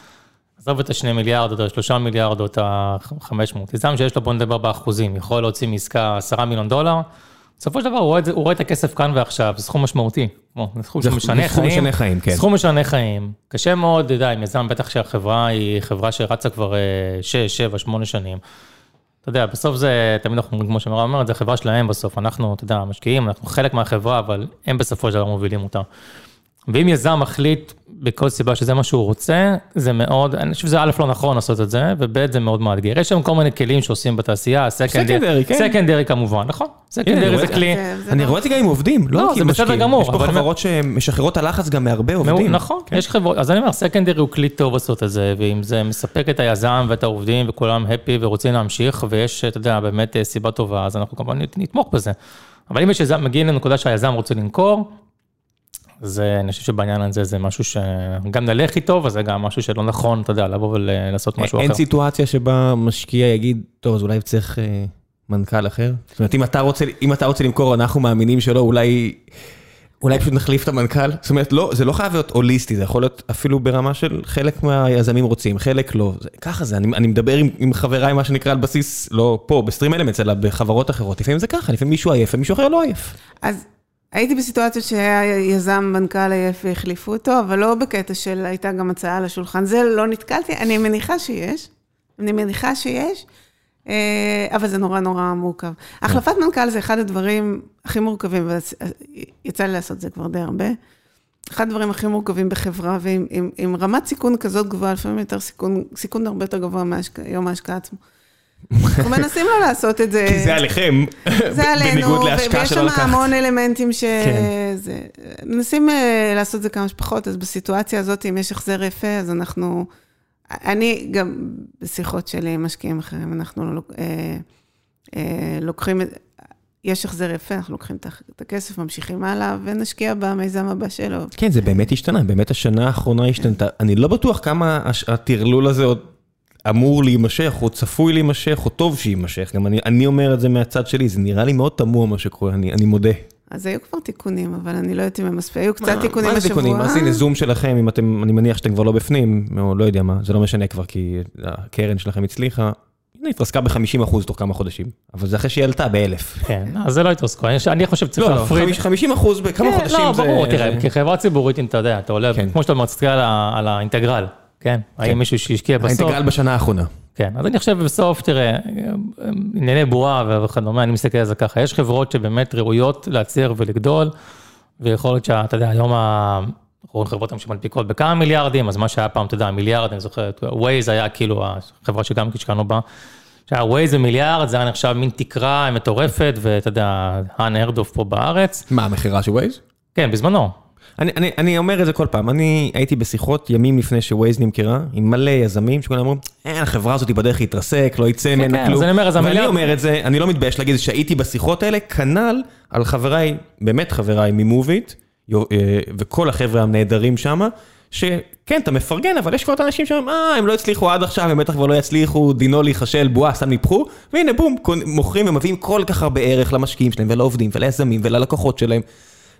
עזוב את ה-2 מיליארד או את ה-3 מיליארד או את ה-500. יזם שיש לו, בוא נדבר באחוזים, יכול להוציא מעסקה 10 מיליון דולר, בסופו של דבר הוא רואה, את זה, הוא רואה את הכסף כאן ועכשיו, זה סכום משמעותי. זה סכום שמשנה חיים. משנה חיים, כן. סכום משנה חיים. קשה מאוד, אתה יודע, עם יזם, בטח שהחברה היא חברה שרצה כבר 6, 7, 8 שנים. אתה יודע, בסוף זה, תמיד אנחנו, כמו שמרב אומרת, זה חברה שלהם בסוף. אנחנו, אתה יודע, משקיעים, אנחנו חלק מהחברה, אבל הם בסופו של דבר מובילים אותה. ואם יזם מחליט בכל סיבה שזה מה שהוא רוצה, זה מאוד, אני חושב שזה א' לא נכון לעשות את זה, וב' זה מאוד מאתגר. יש שם כל מיני כלים שעושים בתעשייה, סקנדרי, כן. סקנדרי כמובן, נכון? סקנדרי זה כלי. אני רואה את זה גם עם עובדים, לא זה בסדר גמור. יש פה חברות שמשחררות הלחץ גם מהרבה עובדים. נכון, יש חברות, אז אני אומר, סקנדרי הוא כלי טוב לעשות את זה, ואם זה מספק את היזם ואת העובדים וכולם הפי ורוצים להמשיך, ויש, אתה יודע, באמת סיבה טובה, אז אנחנו כמובן נתמוך בזה. אבל אם יש יזם, מגיעים לנקודה שהיזם רוצה למכור, אז אני חושב שבעניין הזה זה משהו שגם נלך איתו, וזה גם משהו שלא נכון, אתה יודע, לבוא ולעשות משהו אחר. אין סיטואציה שבה משקיע יגיד, טוב, אז אולי צריך אה, מנכ"ל אחר? זאת אומרת, אם אתה רוצה, אם אתה רוצה למכור, אנחנו מאמינים שלא, אולי... אולי פשוט נחליף את המנכ"ל? זאת אומרת, לא, זה לא חייב להיות הוליסטי, זה יכול להיות אפילו ברמה של חלק מהיזמים רוצים, חלק לא. זה, ככה זה, אני, אני מדבר עם, עם חבריי, מה שנקרא, על בסיס, לא פה, בסטרים אלמנטס, אלא בחברות אחרות. לפעמים זה ככה, לפעמים מישהו עייף ומישהו אחר לא עייף. אז הייתי בסיטואציות שהיה יזם מנכ"ל עייף והחליפו אותו, אבל לא בקטע של הייתה גם הצעה על השולחן. זה לא נתקלתי, אני מניחה שיש. אני מניחה שיש, אה, אבל זה נורא נורא מורכב. החלפת מנכ"ל זה אחד הדברים הכי מורכבים, ויצא לי לעשות זה כבר די הרבה. אחד הדברים הכי מורכבים בחברה, ועם עם, עם רמת סיכון כזאת גבוהה, לפעמים יותר סיכון, סיכון הרבה יותר גבוה מיום ההשקעה עצמו. אנחנו מנסים לא לעשות את זה. כי זה עליכם, זה עלינו, ויש שם. המון אלמנטים ש... כן. זה... מנסים אה, לעשות את זה כמה שפחות, אז בסיטואציה הזאת, אם יש החזר יפה, אז אנחנו... אני גם בשיחות שלי עם משקיעים אחרים, אנחנו לוק- אה, אה, לוקחים, יש החזר יפה, אנחנו לוקחים את הכסף, ממשיכים הלאה, ונשקיע במיזם הבא שלו. כן, זה באמת השתנה, באמת השנה האחרונה השתנתה. אני לא בטוח כמה הטרלול הזה עוד אמור להימשך, או צפוי להימשך, או טוב שיימשך. גם אני, אני אומר את זה מהצד שלי, זה נראה לי מאוד תמוה מה שקורה, אני, אני מודה. אז היו כבר תיקונים, אבל אני לא יודעת אם הם מספיק, היו קצת תיקונים מה זה השבוע. תיקונים? אז הנה זום שלכם, אם אתם, אני מניח שאתם כבר לא בפנים, או לא יודע מה, זה לא משנה כבר, כי הקרן שלכם הצליחה. הנה, התרסקה ב-50% תוך כמה חודשים, אבל זה אחרי שהיא עלתה באלף. כן, אז זה לא התרסקו, אני- אני חושב שצריך לא, לא, להפריד. 50% בכמה כן, חודשים לא, זה... ברור, תראה, כחברה ציבורית, אם אתה יודע, אתה עולה, כן. כמו שאתה ה- על האינטגרל, כן? האם מישהו שהשקיע בסוף, האינטגרל בשנה האחרונה. כן, אז אני חושב בסוף, תראה, ענייני בועה וכדומה, אני מסתכל על זה ככה, יש חברות שבאמת ראויות להצליח ולגדול, ויכול להיות שאתה יודע, היום ה... אנחנו רואים חברות שמנפיקות בכמה מיליארדים, אז מה שהיה פעם, אתה יודע, מיליארד, אני זוכר, Waze היה כאילו החברה שגם השקענו בה, שהיה Waze ומיליארד, זה היה נחשב מין תקרה מטורפת, ואתה יודע, unheard of פה בארץ. מה, המכירה של Waze? כן, בזמנו. אני, אני, אני אומר את זה כל פעם, אני הייתי בשיחות ימים לפני ש Waze נמכרה, עם מלא יזמים שכולם אמרו, אין, החברה הזאת היא בדרך להתרסק, לא יצא ממנה כן, כלום. אז אני אומר, אומר את זה, אני לא מתבייש להגיד שהייתי בשיחות האלה, כנ"ל על חבריי, באמת חבריי מ Moovit, אה, וכל החבר'ה הנהדרים שם, שכן, אתה מפרגן, אבל יש כבר את האנשים שאומרים, אה, הם לא הצליחו עד עכשיו, הם בטח כבר לא יצליחו, דינו להיכשל, בועה, סתם ניפחו, והנה בום, מוכרים ומביאים כל כך הרבה ערך למשקיעים שלהם, ולעובדים, וליזמים, וללקוחות שלהם.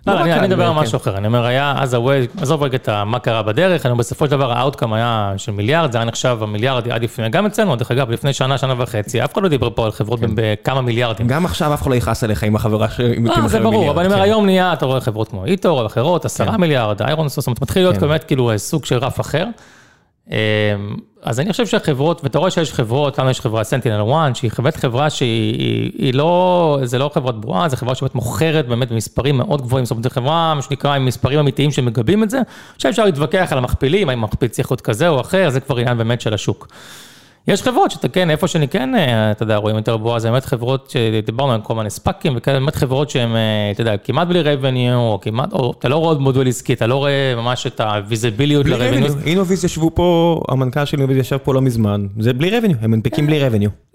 לא, נורא אני, מדבר על כן. משהו אחר, אני אומר, היה אז ה Waze, עזוב רגע את מה קרה בדרך, אני בסופו של דבר ה outcome היה של מיליארד, זה היה נחשב המיליארד עד לפני, גם אצלנו, דרך אגב, לפני שנה, שנה וחצי, אף אחד לא דיבר פה על חברות כן. בכמה מיליארדים. גם עכשיו אף אחד לא יכעס עליך עם החברה ש... אה, זה ברור, אבל אני אומר, כן. היום נהיה, אתה רואה חברות כמו eToro, אחרות, עשרה מיליארד, ironSource, זאת אומרת, מתחיל להיות. באמת כאילו סוג של רף אחר. אמ, אז אני חושב שהחברות, ואתה רואה שיש חברות, לנו יש חברה סנטינל 1, שהיא באמת חברה שהיא היא- היא לא, זה לא חברת בועה, זו חברה שבאמת מוכרת באמת במספרים מאוד גבוהים, זאת אומרת, זו חברה, מה שנקרא, עם מספרים אמיתיים שמגבים את זה. עכשיו אפשר להתווכח על המכפילים, האם המכפיל צריך להיות כזה או אחר, זה כבר עניין באמת של השוק. יש חברות שאתה כן, איפה שאני כן, אה, אתה יודע, רואים יותר בועה, זה באמת חברות שדיברנו על כל מיני ספאקים וכאלה, באמת חברות שהן, אה, אתה יודע, כמעט בלי revenue, או כמעט, או אתה לא רואה עוד מודול עסקי, אתה לא רואה ממש את ל-revenue. revenue. אינוויז ישבו פה, המנכ"ל של אינוויז ישב פה לא מזמן, זה בלי revenue, הם מנפיקים בלי.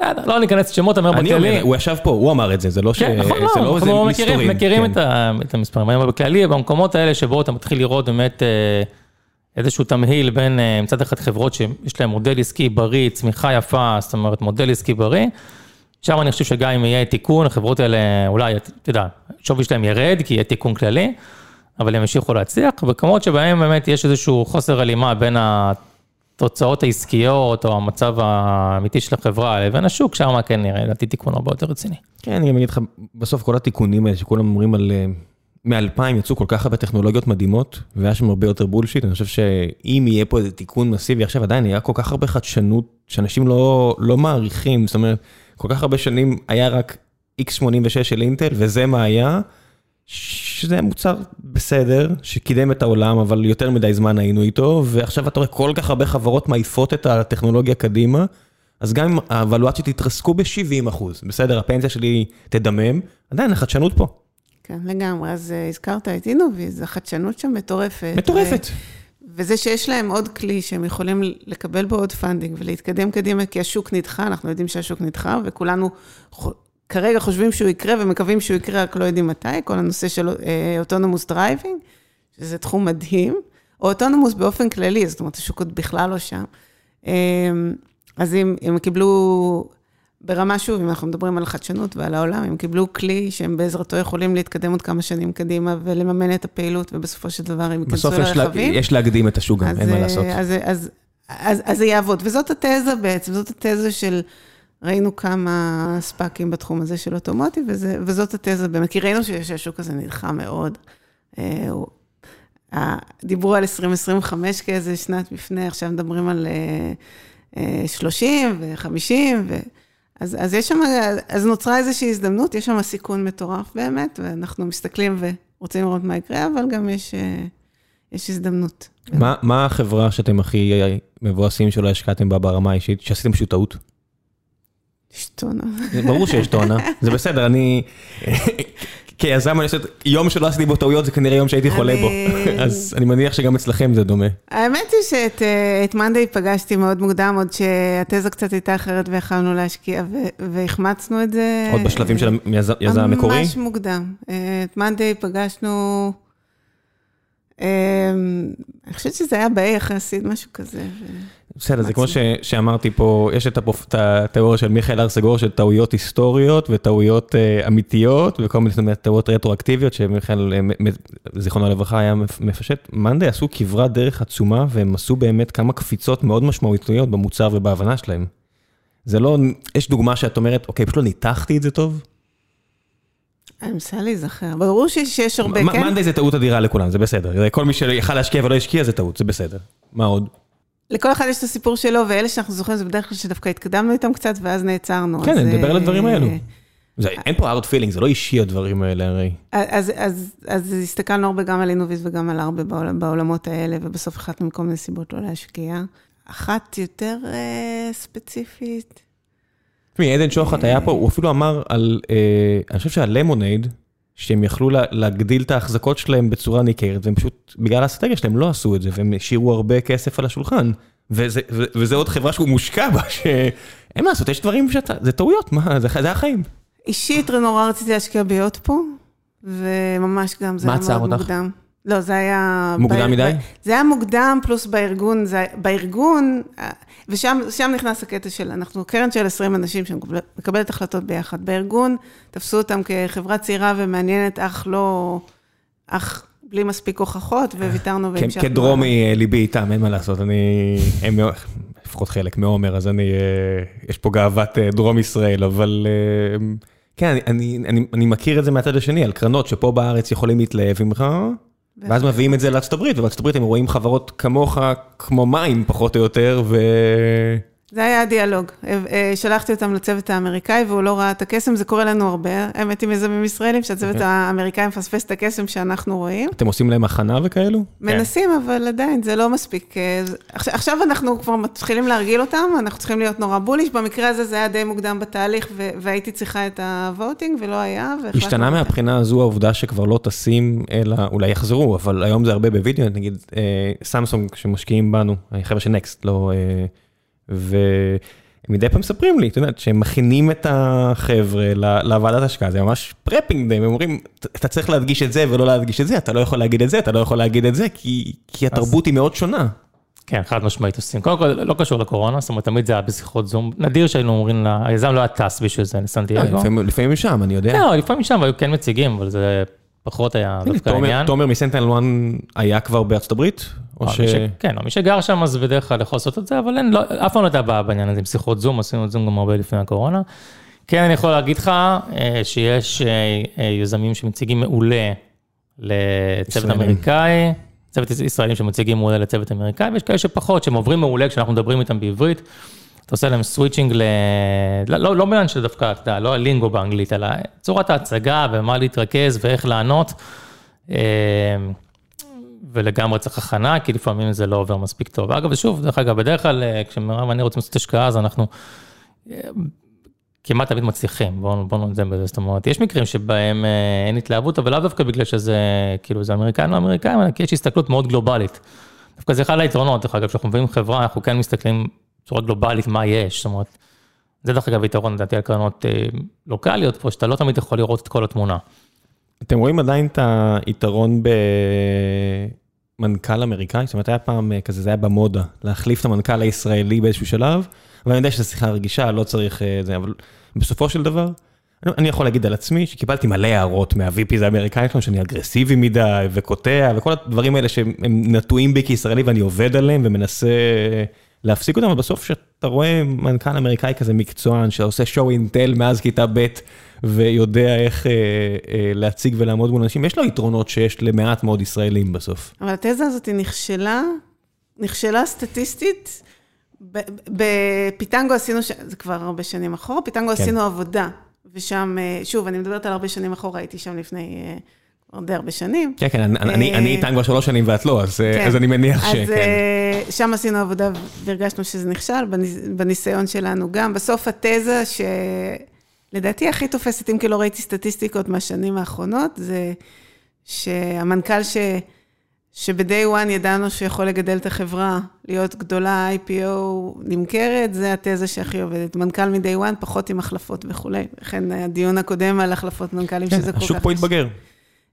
בסדר, לא ניכנס לשמות, אני אומר בכללי. הוא ישב פה, הוא אמר את זה, זה לא ש... כן, נכון, זה לא, אנחנו מכירים, כן. את המספרים, בכללי, במקומות האלה שבו אתה מתחיל לראות באמת אה, איזשהו תמהיל בין אה, מצד אחד חברות שיש להן מודל עסקי בריא, צמיחה יפה, זאת אומרת מודל עסקי בריא, שם אני חושב שגם אם יהיה תיקון, החברות האלה אולי, אתה יודע, שווי שלהם ירד, כי יהיה תיקון כללי, אבל הם ימשיכו להצליח, במקומות שבהם באמת יש איזשהו חוסר הלימה בין התוצאות העסקיות או המצב האמיתי של החברה לבין השוק, שם כן נראה לדעתי תיקון הרבה יותר רציני. כן, אני גם אגיד לך, בסוף כל התיקונים האלה שכולם אומרים על... אה, מ-2000 יצאו כל כך הרבה טכנולוגיות מדהימות, והיה שם הרבה יותר בולשיט, אני חושב שאם יהיה פה איזה תיקון מסיבי, עכשיו עדיין היה כל כך הרבה חדשנות, שאנשים לא, לא מעריכים, זאת אומרת, כל כך הרבה שנים היה רק x86 של אינטל, וזה מה היה, שזה מוצר בסדר, שקידם את העולם, אבל יותר מדי זמן היינו איתו, ועכשיו אתה רואה כל כך הרבה חברות מעיפות את הטכנולוגיה קדימה, אז גם אם הוולואציות יתרסקו ב-70 אחוז, בסדר, הפנסיה שלי תדמם, עדיין החדשנות פה. כן, לגמרי. אז אה, הזכרת את Innoviz, החדשנות שם מטורפת. מטורפת. ו- וזה שיש להם עוד כלי שהם יכולים לקבל בו עוד funding ולהתקדם קדימה, כי השוק נדחה, אנחנו יודעים שהשוק נדחה, וכולנו ח- כרגע חושבים שהוא יקרה ומקווים שהוא יקרה, רק לא יודעים מתי, כל הנושא של autonomous driving, שזה תחום מדהים, או autonomous באופן כללי, זאת אומרת, השוק עוד בכלל לא שם. אה, אז אם הם קיבלו, ברמה, שוב, אם אנחנו מדברים על חדשנות ועל העולם, הם קיבלו כלי שהם בעזרתו יכולים להתקדם עוד כמה שנים קדימה ולממן את הפעילות, ובסופו של דבר הם ייכנסו בסוף יש, לה, לרכבים. יש להקדים את השוק גם, אין מה אה, לעשות. אז, אז, אז, אז זה יעבוד, וזאת התזה בעצם, זאת התזה של, ראינו כמה ספאקים בתחום הזה של אוטומוטיב, וזה, וזאת התזה באמת, כי ראינו שהשוק הזה נלחם מאוד. אה, דיברו על 2025 כאיזה שנת מפנה, עכשיו מדברים על אה, אה, 30 ו-50, ו... אז, אז יש שם, אז נוצרה איזושהי הזדמנות, יש שם סיכון מטורף באמת, ואנחנו מסתכלים ורוצים לראות מה יקרה, אבל גם יש, אה, יש הזדמנות. מה, מה החברה שאתם הכי מבואסים שלא השקעתם בה ברמה האישית, שעשיתם פשוט טעות? יש טונה. ברור שיש טונה, זה בסדר, אני... כיזם אני עושה, יום שלא עשיתי בו טעויות זה כנראה יום שהייתי חולה בו, אז אני מניח שגם אצלכם זה דומה. האמת היא שאת אה, מאנדיי פגשתי מאוד מוקדם, עוד שהתזה קצת הייתה אחרת ויכלנו להשקיע, והחמצנו את זה. עוד בשלבים של היזם המקורי? ממש מוקדם. אה, את מאנדיי פגשנו... אמ, אני חושבת שזה היה ב-A יחסית, משהו כזה. בסדר, זה כמו שאמרתי פה, יש את התיאוריה של מיכאל הר סגור של טעויות היסטוריות וטעויות אה, אמיתיות וכל מיני טעויות רטרואקטיביות שמיכאל, אה, זיכרונו לברכה, היה מפשט. מאנדי עשו כברת דרך עצומה והם עשו באמת כמה קפיצות מאוד משמעותיות במוצר ובהבנה שלהם. זה לא, יש דוגמה שאת אומרת, אוקיי, פשוט לא ניתחתי את זה טוב? אני מנסה להיזכר, ברור שיש הרבה, כן? מאנדי זה טעות אדירה לכולם, זה בסדר. כל מי שיכל להשקיע ולא השקיע זה טעות, זה בסדר. מה עוד? לכל אחד יש את הסיפור שלו, ואלה שאנחנו זוכרים זה בדרך כלל שדווקא התקדמנו איתם קצת, ואז נעצרנו. כן, אני מדבר על הדברים האלו. אין פה ארט פילינג, זה לא אישי הדברים האלה הרי. אז הסתכלנו הרבה גם על אינוביס וגם על הרבה בעולמות האלה, ובסוף החלטנו מכל מיני סיבות לא להשקיע. אחת יותר ספציפית. תשמעי, עדן שוחט היה פה, הוא אפילו אמר על, אה, אני חושב שעל למונייד, שהם יכלו להגדיל את ההחזקות שלהם בצורה ניכרת, והם פשוט, בגלל האסטרטגיה שלהם לא עשו את זה, והם השאירו הרבה כסף על השולחן. וזה, וזה עוד חברה שהוא מושקע בה, שאין מה לעשות, יש דברים שאתה, זה טעויות, מה, זה, זה החיים. אישית נורא רציתי להשקיע ביוט פה, וממש גם זה היה מאוד מוקדם. לא, זה היה... מוקדם מדי? זה היה מוקדם, פלוס בארגון, זה, בארגון, ושם נכנס הקטע של, אנחנו קרן של 20 אנשים שמקבלת החלטות ביחד. בארגון, תפסו אותם כחברה צעירה ומעניינת, אך לא, אך בלי מספיק הוכחות, וויתרנו והמשכנו. כדרומי אה, ליבי איתם, אין מה לעשות, אני, הם לפחות חלק מעומר, אז אני, אה, יש פה גאוות אה, דרום ישראל, אבל... כן, אני, אני, אני מכיר את זה מהצד השני, על קרנות שפה בארץ יכולים להתלהב ממך, ואז מביאים את זה לארצות הברית, ובארצות הברית הם רואים חברות כמוך, כמו מים, פחות או יותר, ו... זה היה הדיאלוג. אה, שלחתי אותם לצוות האמריקאי והוא לא ראה את הקסם, זה קורה לנו הרבה, האמת עם יזמים ישראלים, שהצוות אוקיי. האמריקאי מפספס את הקסם שאנחנו רואים. אתם עושים להם הכנה וכאלו? מנסים, אבל עדיין, זה לא מספיק. אה, עכשיו אנחנו כבר מתחילים להרגיל אותם, אנחנו צריכים להיות נורא בוליש, במקרה הזה זה היה די מוקדם בתהליך, והייתי צריכה את הווטינג ולא היה. השתנה מהבחינה הזו העובדה שכבר לא טסים, אלא אולי יחזרו, אבל היום זה הרבה בווידאו, נגיד אה, סמסונג שמשקיעים בנו, חבר'ה של נקסט, לא... ומדי פעם מספרים לי, את יודעת, שהם מכינים את החבר'ה לוועדת השקעה, זה ממש prepping, די, הם אומרים, אתה צריך להדגיש את זה ולא להדגיש את זה, אתה לא יכול להגיד את זה, אתה לא יכול להגיד את זה, כי, כי התרבות היא מאוד שונה. כן, חד משמעית עושים. קודם כל, לא קשור לקורונה, זאת אומרת, תמיד זה היה בשיחות זום. נדיר שהיינו אומרים, היזם לא היה טס בשביל זה לסנטיאגו. לפעמים משם, אני יודע. לא, לפעמים משם, והיו כן מציגים, אבל זה פחות היה דווקא העניין. תומר מ SentinelOne היה כבר בארצות הברית? או ש... כן, מי שגר שם אז בדרך כלל יכול לעשות את זה, אבל אין, לא, אף פעם לא הייתה בעיה בעניין הזה עם שיחות זום, עשינו את זום גם הרבה לפני הקורונה. כן, אני יכול להגיד לך אה, שיש אה, אה, יזמים שמציגים מעולה לצוות אמריקאי, צוות ישראלים שמציגים מעולה לצוות אמריקאי, ויש כאלה שפחות, שהם עוברים מעולה כשאנחנו מדברים איתם בעברית. אתה עושה להם סוויצ'ינג ל... לא, לא, לא בעניין של דווקא, אתה יודע, לא הלינגו באנגלית, אלא צורת ההצגה ומה להתרכז ואיך לענות. ולגמרי צריך הכנה, כי לפעמים זה לא עובר מספיק טוב. אגב, ושוב, דרך אגב, בדרך כלל, אה, כשמירב ואני רוצים לעשות השקעה, אז אנחנו אה, כמעט תמיד מצליחים, בואו בוא נודה בזה, זאת אומרת, יש מקרים שבהם אה, אין התלהבות, אבל לאו דווקא בגלל שזה, כאילו, זה אמריקאים לא אמריקאים, אלא כי יש הסתכלות מאוד גלובלית. דווקא זה אחד היתרונות, דרך אגב, כשאנחנו מביאים חברה, אנחנו כן מסתכלים בצורה גלובלית מה יש, זאת אומרת, זה דרך אגב יתרון, לדעתי, על קרנות לוקאליות פה, שאתה לא תמיד יכול לראות את כל התמונה. אתם רואים עדיין את היתרון במנכ"ל אמריקאי? זאת אומרת, היה פעם אה, כזה, זה היה במודה, להחליף את המנכ"ל הישראלי באיזשהו שלב, אבל אני יודע שזו שיחה רגישה, לא צריך אה, זה, אבל בסופו של דבר, אני יכול להגיד על עצמי שקיבלתי מלא הערות מה-VPs האמריקאים שלנו, שאני אגרסיבי מדי וקוטע, וכל הדברים האלה שהם נטועים בי כישראלי ואני עובד עליהם ומנסה להפסיק אותם, אבל בסוף כשאתה רואה מנכ"ל אמריקאי כזה מקצוען שעושה show and tell מאז כיתה ב' ויודע איך אה, אה, להציג ולעמוד מול אנשים, יש לו יתרונות שיש למעט מאוד ישראלים בסוף. אבל התזה הזאת נכשלה, נכשלה סטטיסטית. בפיטנגו עשינו, זה כבר הרבה שנים אחורה, פיטנגו כן. עשינו עבודה, ושם, אה, שוב, אני מדברת על הרבה שנים אחורה, הייתי שם לפני כבר די הרבה שנים. כן, כן, אני איתם כבר שלוש שנים ואת לא, אז כן. אני מניח שכן. אז שם עשינו עבודה והרגשנו שזה נכשל, בניסיון שלנו גם. בסוף התזה שלדעתי הכי תופסת, אם כי לא ראיתי סטטיסטיקות מהשנים האחרונות, זה שהמנכ"ל ש... שב-day one ידענו שיכול לגדל את החברה, להיות גדולה, IPO נמכרת, זה התזה שהכי עובדת. מנכ"ל מ-day one, פחות עם החלפות וכולי. לכן הדיון הקודם על החלפות מנכ"לים, כן, שזה כל כך... השוק פה התבגר.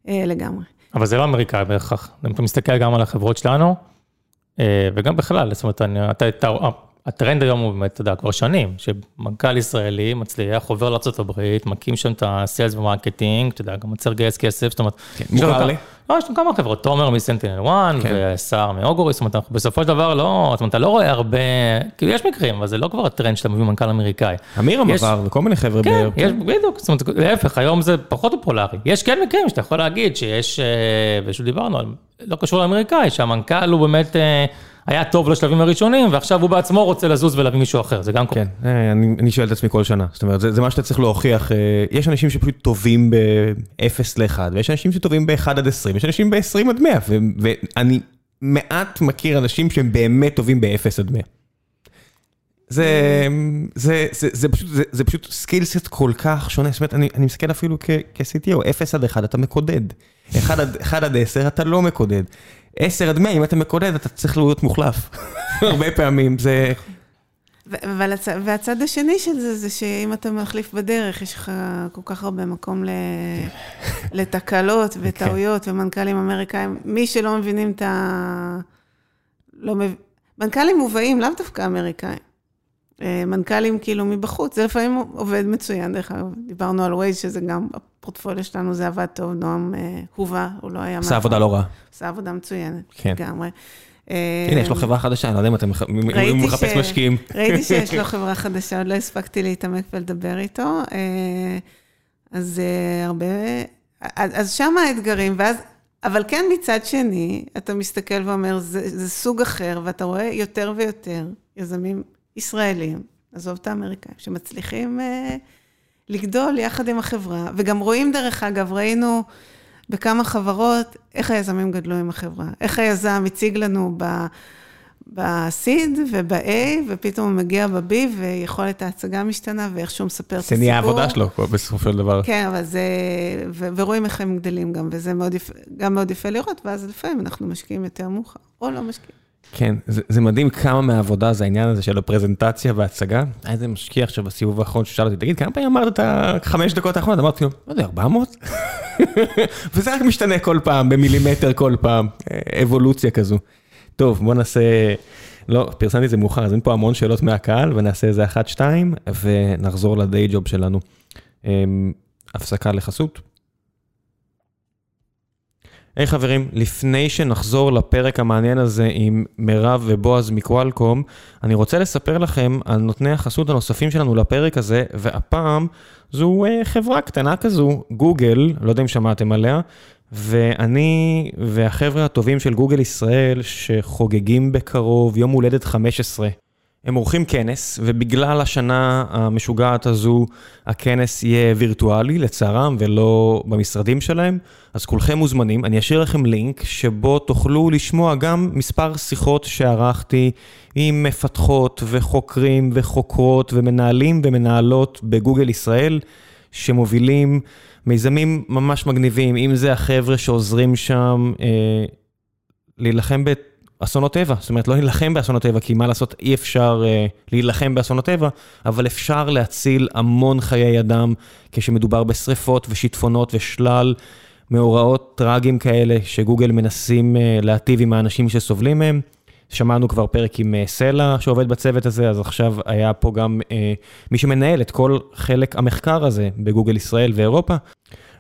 אה, לגמרי. אבל זה לא אמריקאי בהכרח. אם אתה מסתכל גם על החברות שלנו, אה, וגם בכלל, זאת אומרת, אתה, אתה, הטרנד היום הוא באמת, אתה יודע, כבר שנים, שמנכ"ל ישראלי מצליח, עובר לארה"ב, מקים שם את ה sales ו marketing, אתה יודע, גם מצליח לגייס כסף, זאת אומרת... כן, מוכר לי. לא, יש לנו כמה חברות, תומר מ SentinelOne, כן. וסער מ Augury, זאת אומרת, אנחנו בסופו של דבר לא, זאת אומרת, אתה לא רואה הרבה, כאילו יש מקרים, אבל זה לא כבר הטרנד שאתה מביא מנכ"ל אמריקאי. אמירם עבר, וכל מיני חבר'ה. כן, יש, בדיוק, זאת אומרת, להפך, היום זה פחות פופולרי. יש כן מקרים שאתה יכול להגיד שיש, אה, ושוב דיברנו, לא קשור לאמריקאי, שהמנכ"ל הוא באמת... אה, היה טוב לשלבים הראשונים, ועכשיו הוא בעצמו רוצה לזוז ולהביא מישהו אחר, זה גם קורה. כן, אה, אני, אני שואל את עצמי כל שנה, זאת אומרת, זה, זה מה שאתה צריך להוכיח. יש אנשים שפשוט טובים ב-0 ל-1, ויש אנשים שטובים ב-1 עד 20, יש אנשים ב-20 עד 100, ואני מעט מכיר אנשים שהם באמת טובים ב-0 עד 100. זה, זה, זה, זה פשוט, זה, זה פשוט סקילסט כל כך שונה, זאת אומרת, אני, אני מסתכל אפילו כ-CTO, 0 עד 1 אתה מקודד, 1 עד, 1 עד 10 אתה לא מקודד. 10 עד 100, אם אתה מקודד, אתה צריך להיות מוחלף. [LAUGHS] הרבה פעמים, זה... והצד השני של זה, זה שאם אתה מחליף בדרך, יש לך כל כך הרבה מקום לתקלות וטעויות, ומנכ"לים אמריקאים, מי שלא מבינים את ה... לא מב... מנכ"לים מובאים, לאו דווקא אמריקאים. אה, מנכ"לים כאילו מבחוץ, זה לפעמים עובד מצוין, דרך אגב, דיברנו על ווייז, שזה גם, הפורטפוליו שלנו זה עבד טוב, נועם אה, הובא, הוא לא היה... עושה עבודה לא רעה. עושה עבודה מצוינת, כן. לגמרי. הנה, יש לו חברה חדשה, אני לא יודע אם אתה מחפש משקיעים. ראיתי [LAUGHS] שיש לו חברה חדשה, עוד לא הספקתי להתעמק ולדבר איתו. אה, אז הרבה, אז שם האתגרים, ואז, אבל כן מצד שני, אתה מסתכל ואומר, זה, זה סוג אחר, ואתה רואה יותר ויותר יזמים ישראלים, עזוב את האמריקאים, שמצליחים לגדול יחד עם החברה, וגם רואים דרך אגב, ראינו בכמה חברות איך היזמים גדלו עם החברה, איך היזם הציג לנו ב... ב-seed וב-A, ופתאום הוא מגיע ב-B, ויכולת ההצגה משתנה, ואיך שהוא מספר את הסיפור. זה נהיה העבודה שלו בסופו של דבר. כן, אבל זה... ו- ורואים איך הם גדלים גם, וזה מאוד יפה, גם מאוד יפה לראות, ואז לפעמים אנחנו משקיעים יותר מאוחר, או לא משקיעים. כן, זה, זה מדהים כמה מהעבודה זה העניין הזה של הפרזנטציה וההצגה. היה איזה משקיע עכשיו בסיבוב האחרון ששאל אותי, תגיד, כמה פעמים אמרת את החמש דקות האחרונות? אמרתי לו, לא יודע, 400? [LAUGHS] וזה רק משתנה כל פעם, במילימטר כל פעם, אבולוציה כזו. טוב, בוא נעשה, לא, פרסמתי את זה מאוחר, אז אין פה המון שאלות מהקהל, ונעשה איזה אחת, שתיים, ונחזור לדיי ג'וב שלנו. אמ, הפסקה לחסות. היי hey, חברים, לפני שנחזור לפרק המעניין הזה עם מירב ובועז מקוואלקום, אני רוצה לספר לכם על נותני החסות הנוספים שלנו לפרק הזה, והפעם זו uh, חברה קטנה כזו, גוגל, לא יודע אם שמעתם עליה, ואני והחבר'ה הטובים של גוגל ישראל, שחוגגים בקרוב יום הולדת 15. הם עורכים כנס, ובגלל השנה המשוגעת הזו, הכנס יהיה וירטואלי, לצערם, ולא במשרדים שלהם. אז כולכם מוזמנים. אני אשאיר לכם לינק שבו תוכלו לשמוע גם מספר שיחות שערכתי עם מפתחות וחוקרים וחוקרות ומנהלים ומנהלות בגוגל ישראל, שמובילים מיזמים ממש מגניבים, אם זה החבר'ה שעוזרים שם אה, להילחם ב... אסונות טבע, זאת אומרת, לא להילחם באסונות טבע, כי מה לעשות, אי אפשר uh, להילחם באסונות טבע, אבל אפשר להציל המון חיי אדם כשמדובר בשריפות ושיטפונות ושלל מאורעות טראגיים כאלה, שגוגל מנסים uh, להטיב עם האנשים שסובלים מהם. שמענו כבר פרק עם uh, סלע שעובד בצוות הזה, אז עכשיו היה פה גם uh, מי שמנהל את כל חלק המחקר הזה בגוגל ישראל ואירופה.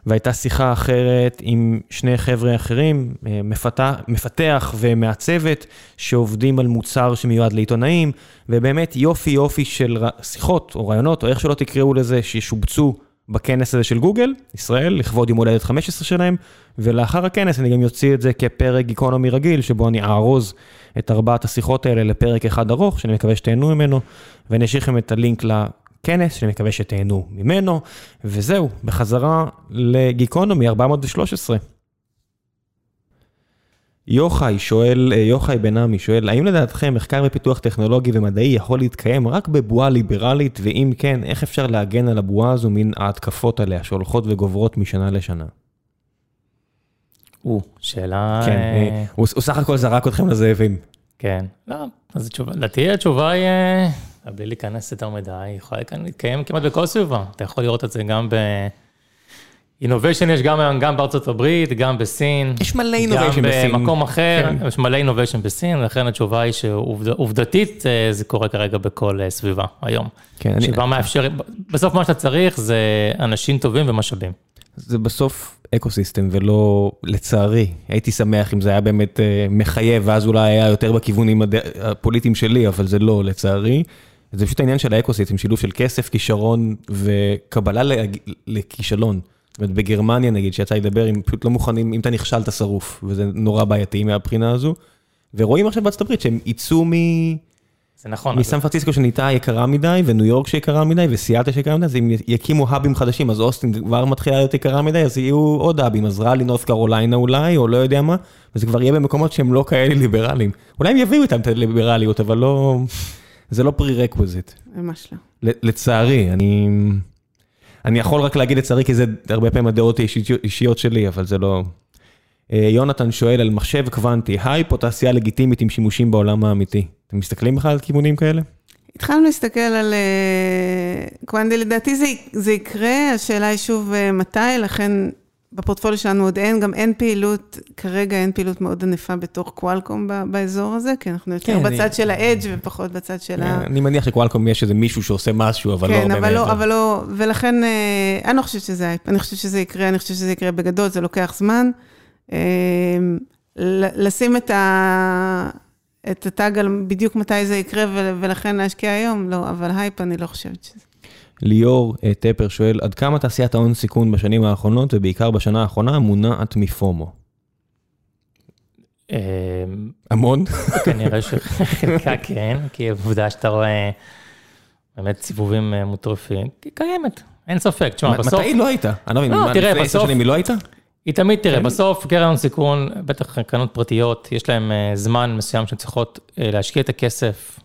והייתה שיחה אחרת עם שני חבר'ה אחרים, אה, מפתח, מפתח ומעצבת, שעובדים על מוצר שמיועד לעיתונאים, ובאמת יופי יופי של שיחות או רעיונות, או איך שלא תקראו לזה, שישובצו בכנס הזה של גוגל, ישראל, לכבוד יום הולדת 15 שלהם, ולאחר הכנס אני גם יוציא את זה כפרק גיקונומי רגיל, שבו אני אארוז את ארבעת השיחות האלה לפרק אחד ארוך, שאני מקווה שתהנו ממנו, ואני אשאיר לכם את הלינק כנס, שאני מקווה שתהנו ממנו, וזהו, בחזרה לגיקונומי 413. יוחאי שואל, אה, יוחאי בן עמי שואל, האם לדעתכם מחקר ופיתוח טכנולוגי ומדעי יכול להתקיים רק בבועה ליברלית, ואם כן, איך אפשר להגן על הבועה הזו מן ההתקפות עליה שהולכות וגוברות משנה לשנה? או, שאלה... כן, אה, אה, הוא הוא סך הכל זרק אתכם לזאבים. כן. לא, אז התשובה, לדעתי התשובה היא, בלי להיכנס יותר מדי, היא יכולה להתקיים כמעט בכל סביבה. אתה יכול לראות את זה גם ב... innovation יש גם היום, גם בארצות הברית, גם בסין. יש מלא גם בסין. במקום אחר, כן. יש מלא innovation בסין, לכן התשובה היא שעובדתית זה קורה כרגע בכל אה, סביבה היום. כן, אני- שבה מאפשר, בסוף מה שאתה צריך זה אנשים טובים ומשאבים. זה בסוף ecosystem ולא, לצערי, הייתי שמח אם זה היה באמת אה, מחייב, ואז אולי היה יותר בכיוונים הפוליטיים שלי, אבל זה לא, לצערי. זה פשוט העניין של האקו סיסטם, שילוב של כסף, כישרון וקבלה לכישלון. זאת אומרת, בגרמניה נגיד, שיצא לי לדבר, הם פשוט לא מוכנים, אם אתה נכשל אתה שרוף, וזה נורא בעייתי מהבחינה הזו. ורואים עכשיו בארצות הברית שהם יצאו מ... זה נכון. מסן פרנסיסקו שנהייתה יקרה מדי, וניו יורק שיקרה מדי, וסיאטה שיקרה מדי, אז אם יקימו האבים חדשים, אז אוסטין כבר מתחילה להיות יקרה מדי, אז יהיו עוד האבים, אז ראלי, נורת קרוליינה אולי, או לא יודע מה, וזה כבר יהיה במקומות שהם לא כאלה ליברליים. אולי הם יביאו איתם את הליברליות, אבל לא... זה לא requisite. ממש לא. לצערי, אני... אני יכול רק להגיד לצערי, כי זה הרבה פעמים הדעות האישיות- אישיות שלי, אבל זה לא... אה, יונתן שואל על מחשב קוונטי, הייפ או תעשייה לגיטימית עם שימושים בעולם האמיתי? אתם מסתכלים בכלל על כיוונים כאלה? התחלנו להסתכל על אה, קוונטי, לדעתי זה, זה יקרה, השאלה היא שוב אה, מתי, לכן בפורטפוליו שלנו עוד אין, גם אין פעילות, כרגע אין פעילות מאוד ענפה בתוך קוואלקום באזור הזה, כי אנחנו יותר כן, בצד אני- של ה edge ופחות בצד של ה... אני מניח שקוואלקום יש איזה מישהו שעושה משהו, אבל לא כן, הרבה אבל לא, מעבר. אבל לא, ולכן אה, אני לא חושבת שזה אני חושבת שזה יקרה, אני חושבת שזה יקרה בגדול, זה לוקח זמן. אה, לשים את ה... את ה tag על בדיוק מתי זה יקרה, ולכן להשקיע היום, לא, אבל הייפ אני לא חושבת שזה. ליאור אה, טפר שואל, עד כמה תעשיית ההון סיכון בשנים האחרונות, ובעיקר בשנה האחרונה, מונעת מפומו? אה, המון? כנראה שחלקה [LAUGHS] כן, כי עובדה שאתה רואה באמת סיבובים אה, מוטרפים, היא קיימת, אין ספק. תשמע, בסוף, מתי לא הייתה? אני לא מבין, מה, לפני עשר שנים היא לא הייתה? היא תמיד, תראה, כן. בסוף קרן הון סיכון, בטח קרנות פרטיות, יש להן זמן מסוים שהן צריכות אה, להשקיע את הכסף.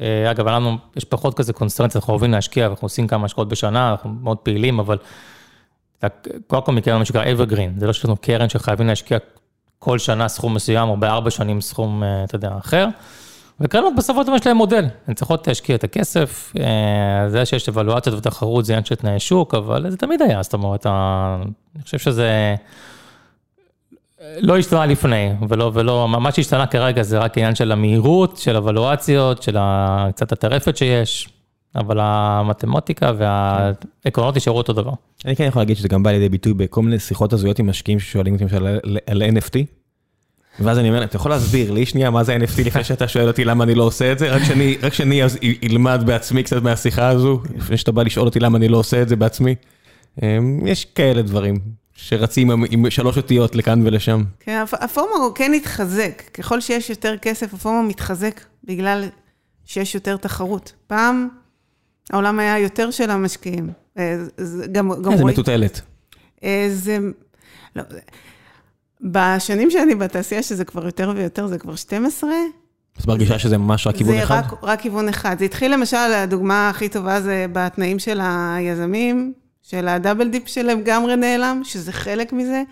אה, אגב, לנו יש פחות כזה קונסטרנציה, אנחנו אוהבים להשקיע, אנחנו עושים כמה השקעות בשנה, אנחנו מאוד פעילים, אבל קודם כל מקרן מה שנקרא evergreen, זה לא שיש לנו קרן שחייבים להשקיע כל שנה סכום מסוים, או בארבע שנים סכום, אה, אתה יודע, אחר. וקרנות בסופו של דבר יש להן מודל, הן צריכות להשקיע את הכסף, אה, זה שיש אבלואציות ותחרות זה עניין של תנאי שוק, אבל זה תמיד היה, זאת אומרת, אני חושב שזה לא השתנה לפני, ולא, ולא, מה שהשתנה כרגע זה רק עניין של המהירות, של אבלואציות, של ה- קצת הטרפת שיש, אבל המתמטיקה והעקרונות נשארו אותו דבר. אני כן יכול להגיד שזה גם בא לידי ביטוי בכל מיני שיחות הזויות עם משקיעים ששואלים אותי למשל על- על NFT. ואז אני אומר להם, אתה יכול להסביר לי שנייה מה זה NFT לפני [LAUGHS] שאתה שואל אותי למה אני לא עושה את זה? רק שאני, רק שאני אז אלמד בעצמי קצת מהשיחה הזו, לפני שאתה בא לשאול אותי למה אני לא עושה את זה בעצמי. אמ, יש כאלה דברים שרצים עם, עם שלוש אותיות לכאן ולשם. כן, הפ- הפורמו כן התחזק, ככל שיש יותר כסף, הפורמו מתחזק בגלל שיש יותר תחרות. פעם העולם היה יותר של המשקיעים. אה, זה גם, גם איזה רואים- מטוטלת. אה, זה... לא, זה- בשנים שאני בתעשייה, שזה כבר יותר ויותר, זה כבר 12, את מרגישה שזה ממש רק כיוון זה אחד? רק, רק כיוון אחד. זה התחיל למשל, הדוגמה הכי טובה זה בתנאים של היזמים, של הדאבל דיפ שלהם לגמרי נעלם, שזה חלק מזה,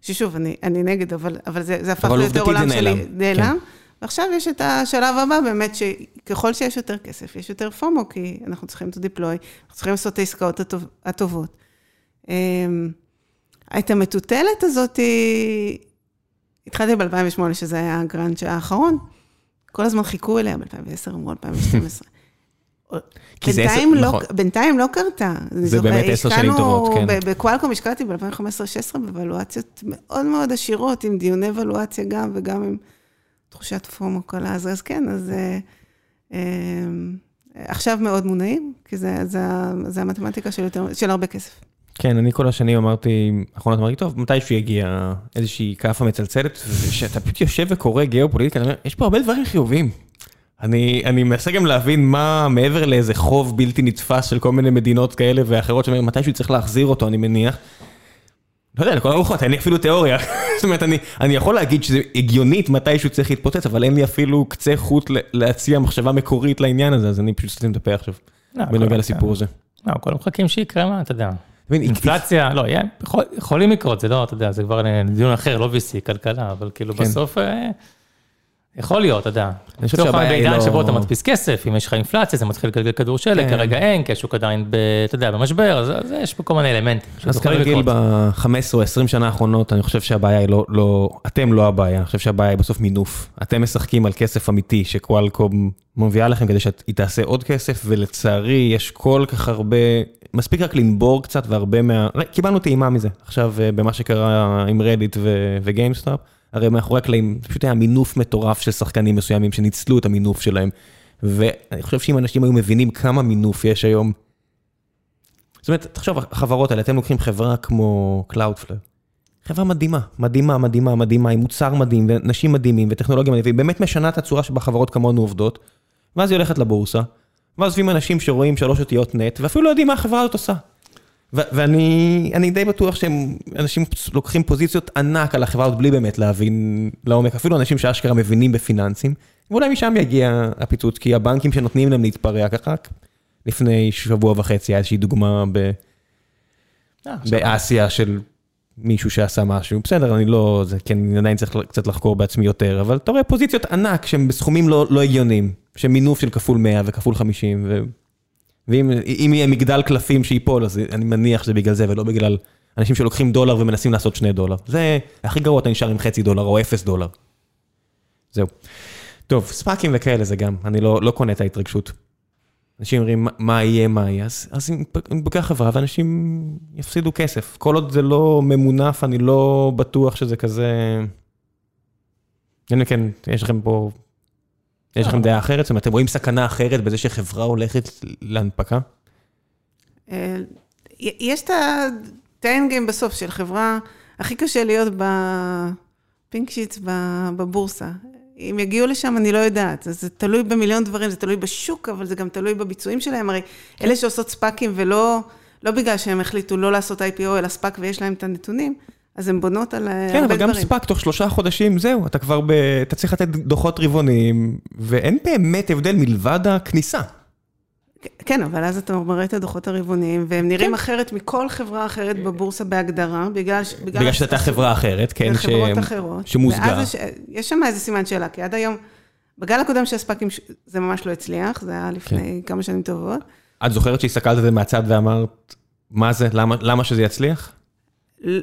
ששוב, אני, אני נגד, אבל, אבל זה, זה הפך ליותר עולם שלי. נעלם, נעלם. כן. ועכשיו יש את השלב הבא, באמת, שככל שיש יותר כסף, יש יותר פומו, כי אנחנו צריכים to deploy, אנחנו צריכים לעשות את העסקאות הטוב, הטובות. אמ, את המטוטלת הזאת, התחלתי ב-2008, שזה היה הגראנץ' האחרון, כל הזמן חיכו אליה, ב-2010 אמרו 2012. כי זה עשר- לא, נכון. בינתיים לא קרתה. זה באמת עשר שנים טובות, כן. בקוואלקום השקעתי ב-2015-2016 בוולואציות מאוד מאוד עשירות, עם דיוני וולואציה גם, וגם עם תחושת פומו קלה. אז, אז כן, אז אה, אה, עכשיו מאוד מונעים, כי זה, זה, זה המתמטיקה של, יותר, של הרבה כסף. כן, אני כל השנים אמרתי, אחרונות אמרתי, טוב, מתישהו יגיע איזושהי כאפה מצלצלת, ושאתה פשוט יושב וקורא גיאופוליטיקה, אני אומר, יש פה הרבה דברים חיוביים. אני, אני מנסה גם להבין מה מעבר לאיזה חוב בלתי נתפס של כל מיני מדינות כאלה ואחרות, שאומרים, מתישהו צריך להחזיר אותו, אני מניח. לא יודע, לכל הרוחות, אין לי אפילו תיאוריה [LAUGHS] זאת אומרת, אני, אני יכול להגיד שזה הגיונית מתישהו צריך להתפוצץ, אבל אין לי אפילו קצה חוט להציע מחשבה מקורית לעניין הזה, אז אני פשוט סותם את הפה עכשיו, לא, בנוגע לסיפור הזה. לא, כולם מחכים שיקרה מה, אתה יודע. אינפלציה, לא, יכולים לקרות, זה לא, אתה יודע, זה כבר דיון אחר, לא VC, כלכלה, אבל כאילו כן. בסוף, אה, יכול להיות, אתה יודע. אני חושב שהבעיה היא בעידן לא- שבו אתה מדפיס כסף, אם יש לך אינפלציה, זה מתחיל לגלגל כדור שלג, כן. כרגע אין, כי השוק עדיין, ב- אתה יודע, במשבר, אז אז יש פה כל מיני אלמנטים. אז כרגיל לקרות. ב-15 או 20 שנה האחרונות, אני חושב שהבעיה היא לא, לא, אתם לא הבעיה, אני חושב שהבעיה היא בסוף מינוף. אתם משחקים על כסף אמיתי שקואלקום מביאה לכם כדי שהיא תעשה עוד כסף, ולצערי יש כל כך הרבה, מספיק רק לנבור קצת והרבה מה... קיבלנו טעימה מזה, עכשיו אה, במה שקרה עם Reddit ו GameStop, הרי מאחורי הקלעים, פשוט היה מינוף מטורף של שחקנים מסוימים שניצלו את המינוף שלהם. ואני חושב שאם אנשים היו מבינים כמה מינוף יש היום, זאת אומרת, תחשוב, החברות האלה, אתם לוקחים חברה כמו Cloudflare, חברה מדהימה, מדהימה, מדהימה, מדהימה, עם מוצר מדהים, ואנשים מדהימים, וטכנולוגיה מדהימה, והיא באמת משנה את הצורה שבה חברות כמונו עובדות, ואז היא הולכת לבורסה, ואז יושבים אנשים שרואים שלוש אותיות נט, ואפילו לא יודעים מה החברה הזאת עושה. ואני אני די בטוח שהם, אנשים לוקחים פוזיציות ענק על החברה הזאת בלי באמת להבין לעומק, אפילו אנשים שאשכרה מבינים בפיננסים, ואולי משם יגיע הפיצוץ, כי הבנקים שנותנים להם להתפרע ככה, לפני שבוע וחצי היה איזושהי דוגמה ב... אה, באסיה של מישהו שעשה משהו, בסדר, אני לא, זה כן, אני עדיין צריך קצת לחקור בעצמי יותר, אבל אתה רואה פוזיציות ענק שהן בסכומים לא, לא הגיוניים, שהם מינוף של כפול 100 וכפול 50, ו... ואם אם יהיה מגדל קלפים שייפול, אז אני מניח שזה בגלל זה, ולא בגלל אנשים שלוקחים דולר ומנסים לעשות שני דולר. זה הכי גרוע, אתה נשאר עם חצי דולר או אפס דולר. זהו. טוב, ספאקים וכאלה זה גם, אני לא, לא קונה את ההתרגשות. אנשים אומרים, "מה- יהיה, מה יהיה, אז, אז אם נתפתח חברה ואנשים יפסידו כסף. כל עוד זה לא ממונף, אני לא בטוח שזה כזה... הנה כן, יש לכם פה... יש לכם דעה אחרת? זאת אומרת, אתם רואים סכנה אחרת בזה שחברה הולכת להנפקה? אה, יש את ה- את ה end game בסוף של חברה, הכי קשה להיות ב pink sheets בבורסה. אם יגיעו לשם, אני לא יודעת. אז זה תלוי במיליון דברים, זה תלוי בשוק, אבל זה גם תלוי בביצועים שלהם. הרי אלה שעושות ספאקים ולא, לא בגלל שהם החליטו לא לעשות IPO, אלא ספאק ויש להם את הנתונים, אז הן בונות על אה, כן, הרבה אבל גם דברים. ספאק, תוך שלושה חודשים, זהו, אתה כבר ב... אתה צריך לתת דוחות רבעוניים, ואין באמת הבדל מלבד הכניסה. כן, אבל אז אתה מראה את הדוחות הרבעוניים, והם נראים אחרת מכל חברה אחרת בבורסה בהגדרה, בגלל... ש- בגלל שאתה חברה אחרת, כן, ש... חברות אחרות. שמוזגה. ואז יש, יש שם איזה סימן שאלה, כי עד היום, בגל הקודם של הספאקים זה ממש לא הצליח, זה היה לפני כמה שנים טובות. את זוכרת שהסתכלת על זה מהצד ואמרת, מה זה, למה, למה שזה יצליח?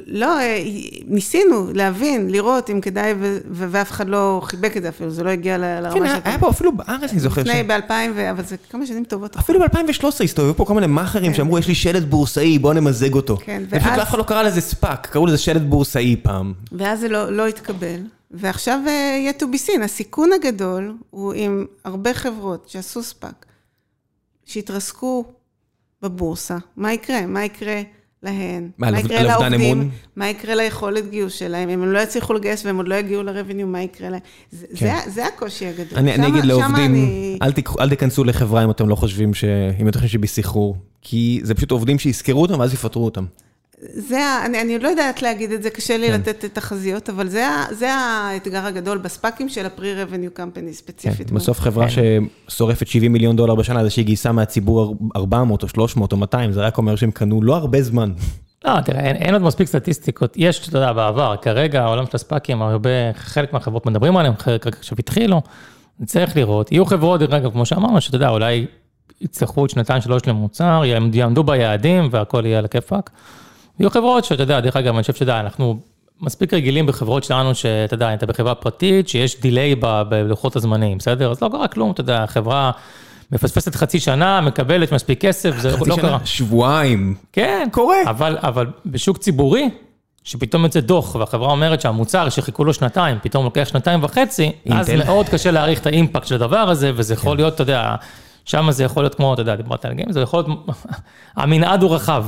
לא, אה, ניסינו להבין, לראות אם כדאי, ואף אחד לא חיבק את זה אפילו, זה לא הגיע ל- כן, לרמה היה, פה אפילו בארץ, אני זוכר. לפני, ב-2000, אבל זה כמה שנים טובות. אפילו ב-2013 הסתובבו פה כל מיני מאכערים שאמרו, יש לי שלט בורסאי, בוא נמזג אותו. כן, ואז- אף אחד לא קרא לזה ספאק, קראו לזה שלט בורסאי פעם. ואז זה לא, לא התקבל, ועכשיו אה, יהיה to be seen. הסיכון הגדול הוא עם הרבה חברות שעשו ספאק, שהתרסקו בבורסה, מה יקרה? מה יקרה להן? מה, על- יקרה על אובדן אמון? לעובדים? מה יקרה ליכולת גיוס שלהם? אם הם לא יצליחו לגייס והם עוד לא יגיעו ל revenue, מה יקרה להם? זה, כן. זה, זה הקושי הגדול. אני, אני שמה- אגיד שמה לעובדים, אני- אל, תיקחו- אל תיכנסו לחברה אם אתם לא חושבים ש... אם אתם חושבים שבסחרור. כי זה פשוט עובדים שיזכרו אותם ואז יפטרו אותם. זה, אני, אני עוד לא יודעת להגיד את זה, קשה לי כן. לתת את תחזיות, אבל זה, זה האתגר הגדול בספאקים של ה-pre-revenue company כן, ספציפית. בסוף חברה ששורפת 70 מיליון דולר בשנה, זה שהיא גייסה מהציבור 400 או 300 או 200, זה רק אומר שהם קנו לא הרבה זמן. [LAUGHS] לא, תראה, אין, אין עוד מספיק סטטיסטיקות. יש, אתה יודע, בעבר, כרגע העולם של הספאקים, הרבה, חלק מהחברות מדברים עליהם, חלק רק עכשיו התחילו. נצטרך לראות. יהיו חברות, דרך אגב, כמו שאמרנו, שאתה יודע, אולי יצטרכו עוד שנתיים, שלוש למוצר, יעמד- יעמדו ביעדים והכל יהיה על הכיפאק. יהיו חברות שאתה יודע, דרך אגב, אני חושב שאתה יודע, אנחנו מספיק רגילים בחברות שלנו, שאתה יודע, אתה בחברה פרטית, שיש דיליי בלוחות הזמנים, בסדר? אז לא קרה כלום, אתה יודע, החברה מפספסת חצי שנה, מקבלת מספיק כסף, זה חצי לא שנה, קרה. שבועיים. כן. קורה. אבל, אבל בשוק ציבורי, שפתאום יוצא דוח, והחברה אומרת שהמוצר שחיכו לו שנתיים, פתאום לוקח שנתיים וחצי, אז אינטל. מאוד קשה להעריך את האימפקט של הדבר הזה, וזה יכול להיות, אתה יודע, שם זה יכול להיות כמו, אתה יודע, דיברת על גיים, זה יכול להיות, [LAUGHS] המנעד הוא רחב,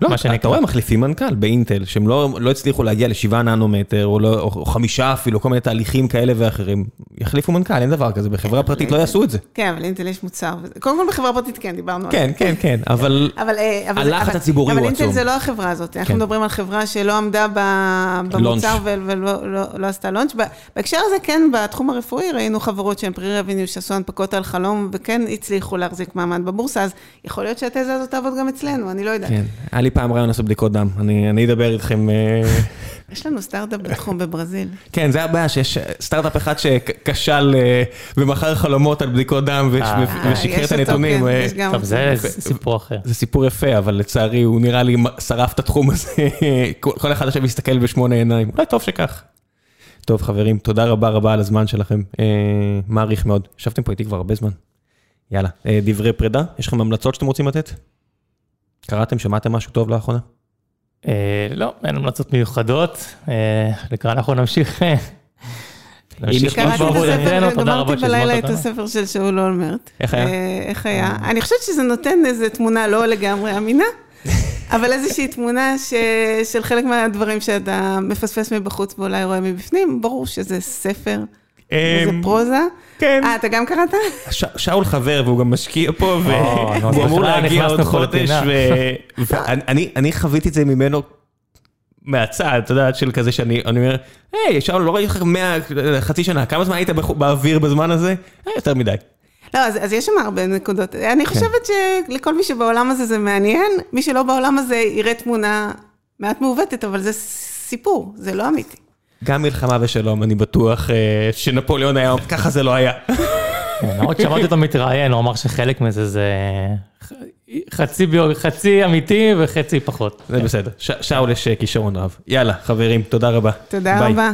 לא, מה אתה שנקרא. רואה מחליפים מנכ"ל באינטל, שהם לא לא הצליחו להגיע לשבעה ננומטר, או לא- או חמישה אפילו, כל מיני תהליכים כאלה ואחרים. יחליפו מנכ"ל, אין דבר כזה, בחברה פרטית לא יעשו את זה. כן, אבל אינטל יש מוצר. וזה- קודם כל בחברה פרטית כן, דיברנו על זה. כן, כן, כן, אבל... אבל, אה, אבל, הלחץ אבל, הציבורי הוא אבל עצום. אינטל זה לא החברה הזאת, אנחנו כן. מדברים על חברה שלא עמדה ב- במוצר ו- ולא לא, לא עשתה לונץ'. ב- בהקשר הזה, כן, בתחום הרפואי ראינו חברות שהן פרי רוויניו שעשו הנפקות על חלום וכן הצליחו להחזיק מעמד בבורסה, אז יכול להיות שהתזה הזאת תעבוד גם אצלנו, אני לא יודעת. כן, היה לי פעם רעיון לעשות בדיקות דם, אני אני אדבר איתכם. אה, [LAUGHS] יש לנו סטארט-אפ בתחום בברזיל. כן, זה הבעיה, שיש סטארט-אפ אחד שכשל אה, ומכר חלומות על בדיקות דם אה, ושיקר את הנתונים. כן, אה, טוב, זה. סיפור אחר. זה סיפור יפה, אבל לצערי הוא נראה לי שרף את התחום הזה. [LAUGHS] כל אחד עכשיו יסתכל בשמונה עיניים, אולי טוב שכך. טוב חברים, תודה רבה רבה על הזמן שלכם, אה, מעריך מאוד. ישבתם פה איתי כבר הרבה זמן. יאללה, אה, דברי פרידה, יש לכם המלצות שאתם רוצים לתת? קראתם, שמעתם משהו טוב לאחרונה? אה, לא, אין המלצות מיוחדות, אה, לקראת אנחנו נמשיך. נמשיך קראתי גמרתי בלילה את. הספר של שאול אולמרט. איך היה? איך היה? אני חושבת שזה נותן איזו תמונה לא לגמרי אמינה, [LAUGHS] אבל איזושהי תמונה. של חלק מהדברים שאתה מפספס מבחוץ ואולי רואה מבפנים, ברור שזה ספר, וזה אמ, פרוזה. כן. אה, אתה גם קראת? שאול חבר והוא גם משקיע פה אז והוא אמור להגיע עוד חודש ואני אני- אני חוויתי את זה ממנו מהצד, אתה יודע, של כזה שאני אני אומר, היי, שאול, לא ראיתי אותך מאה, חצי שנה, כמה זמן היית באוויר בזמן הזה? "אה, יותר מדי. לא, אז, אז יש שם הרבה נקודות. אני חושבת שלכל מי שבעולם הזה זה מעניין, מי שלא בעולם הזה יראה תמונה מעט מעוותת, אבל זה סיפור, זה לא אמיתי. גם מלחמה ושלום, אני בטוח אה, שנפוליאון היה, ככה זה לא היה. כן, למרות ששמעתי אותו מתראיין, הוא אמר שחלק מזה זה חצי ביו- חצי אמיתי וחצי פחות. זה בסדר, ש- שאול יש אה, כישרון רב. יאללה, חברים, תודה רבה. תודה ביי. רבה.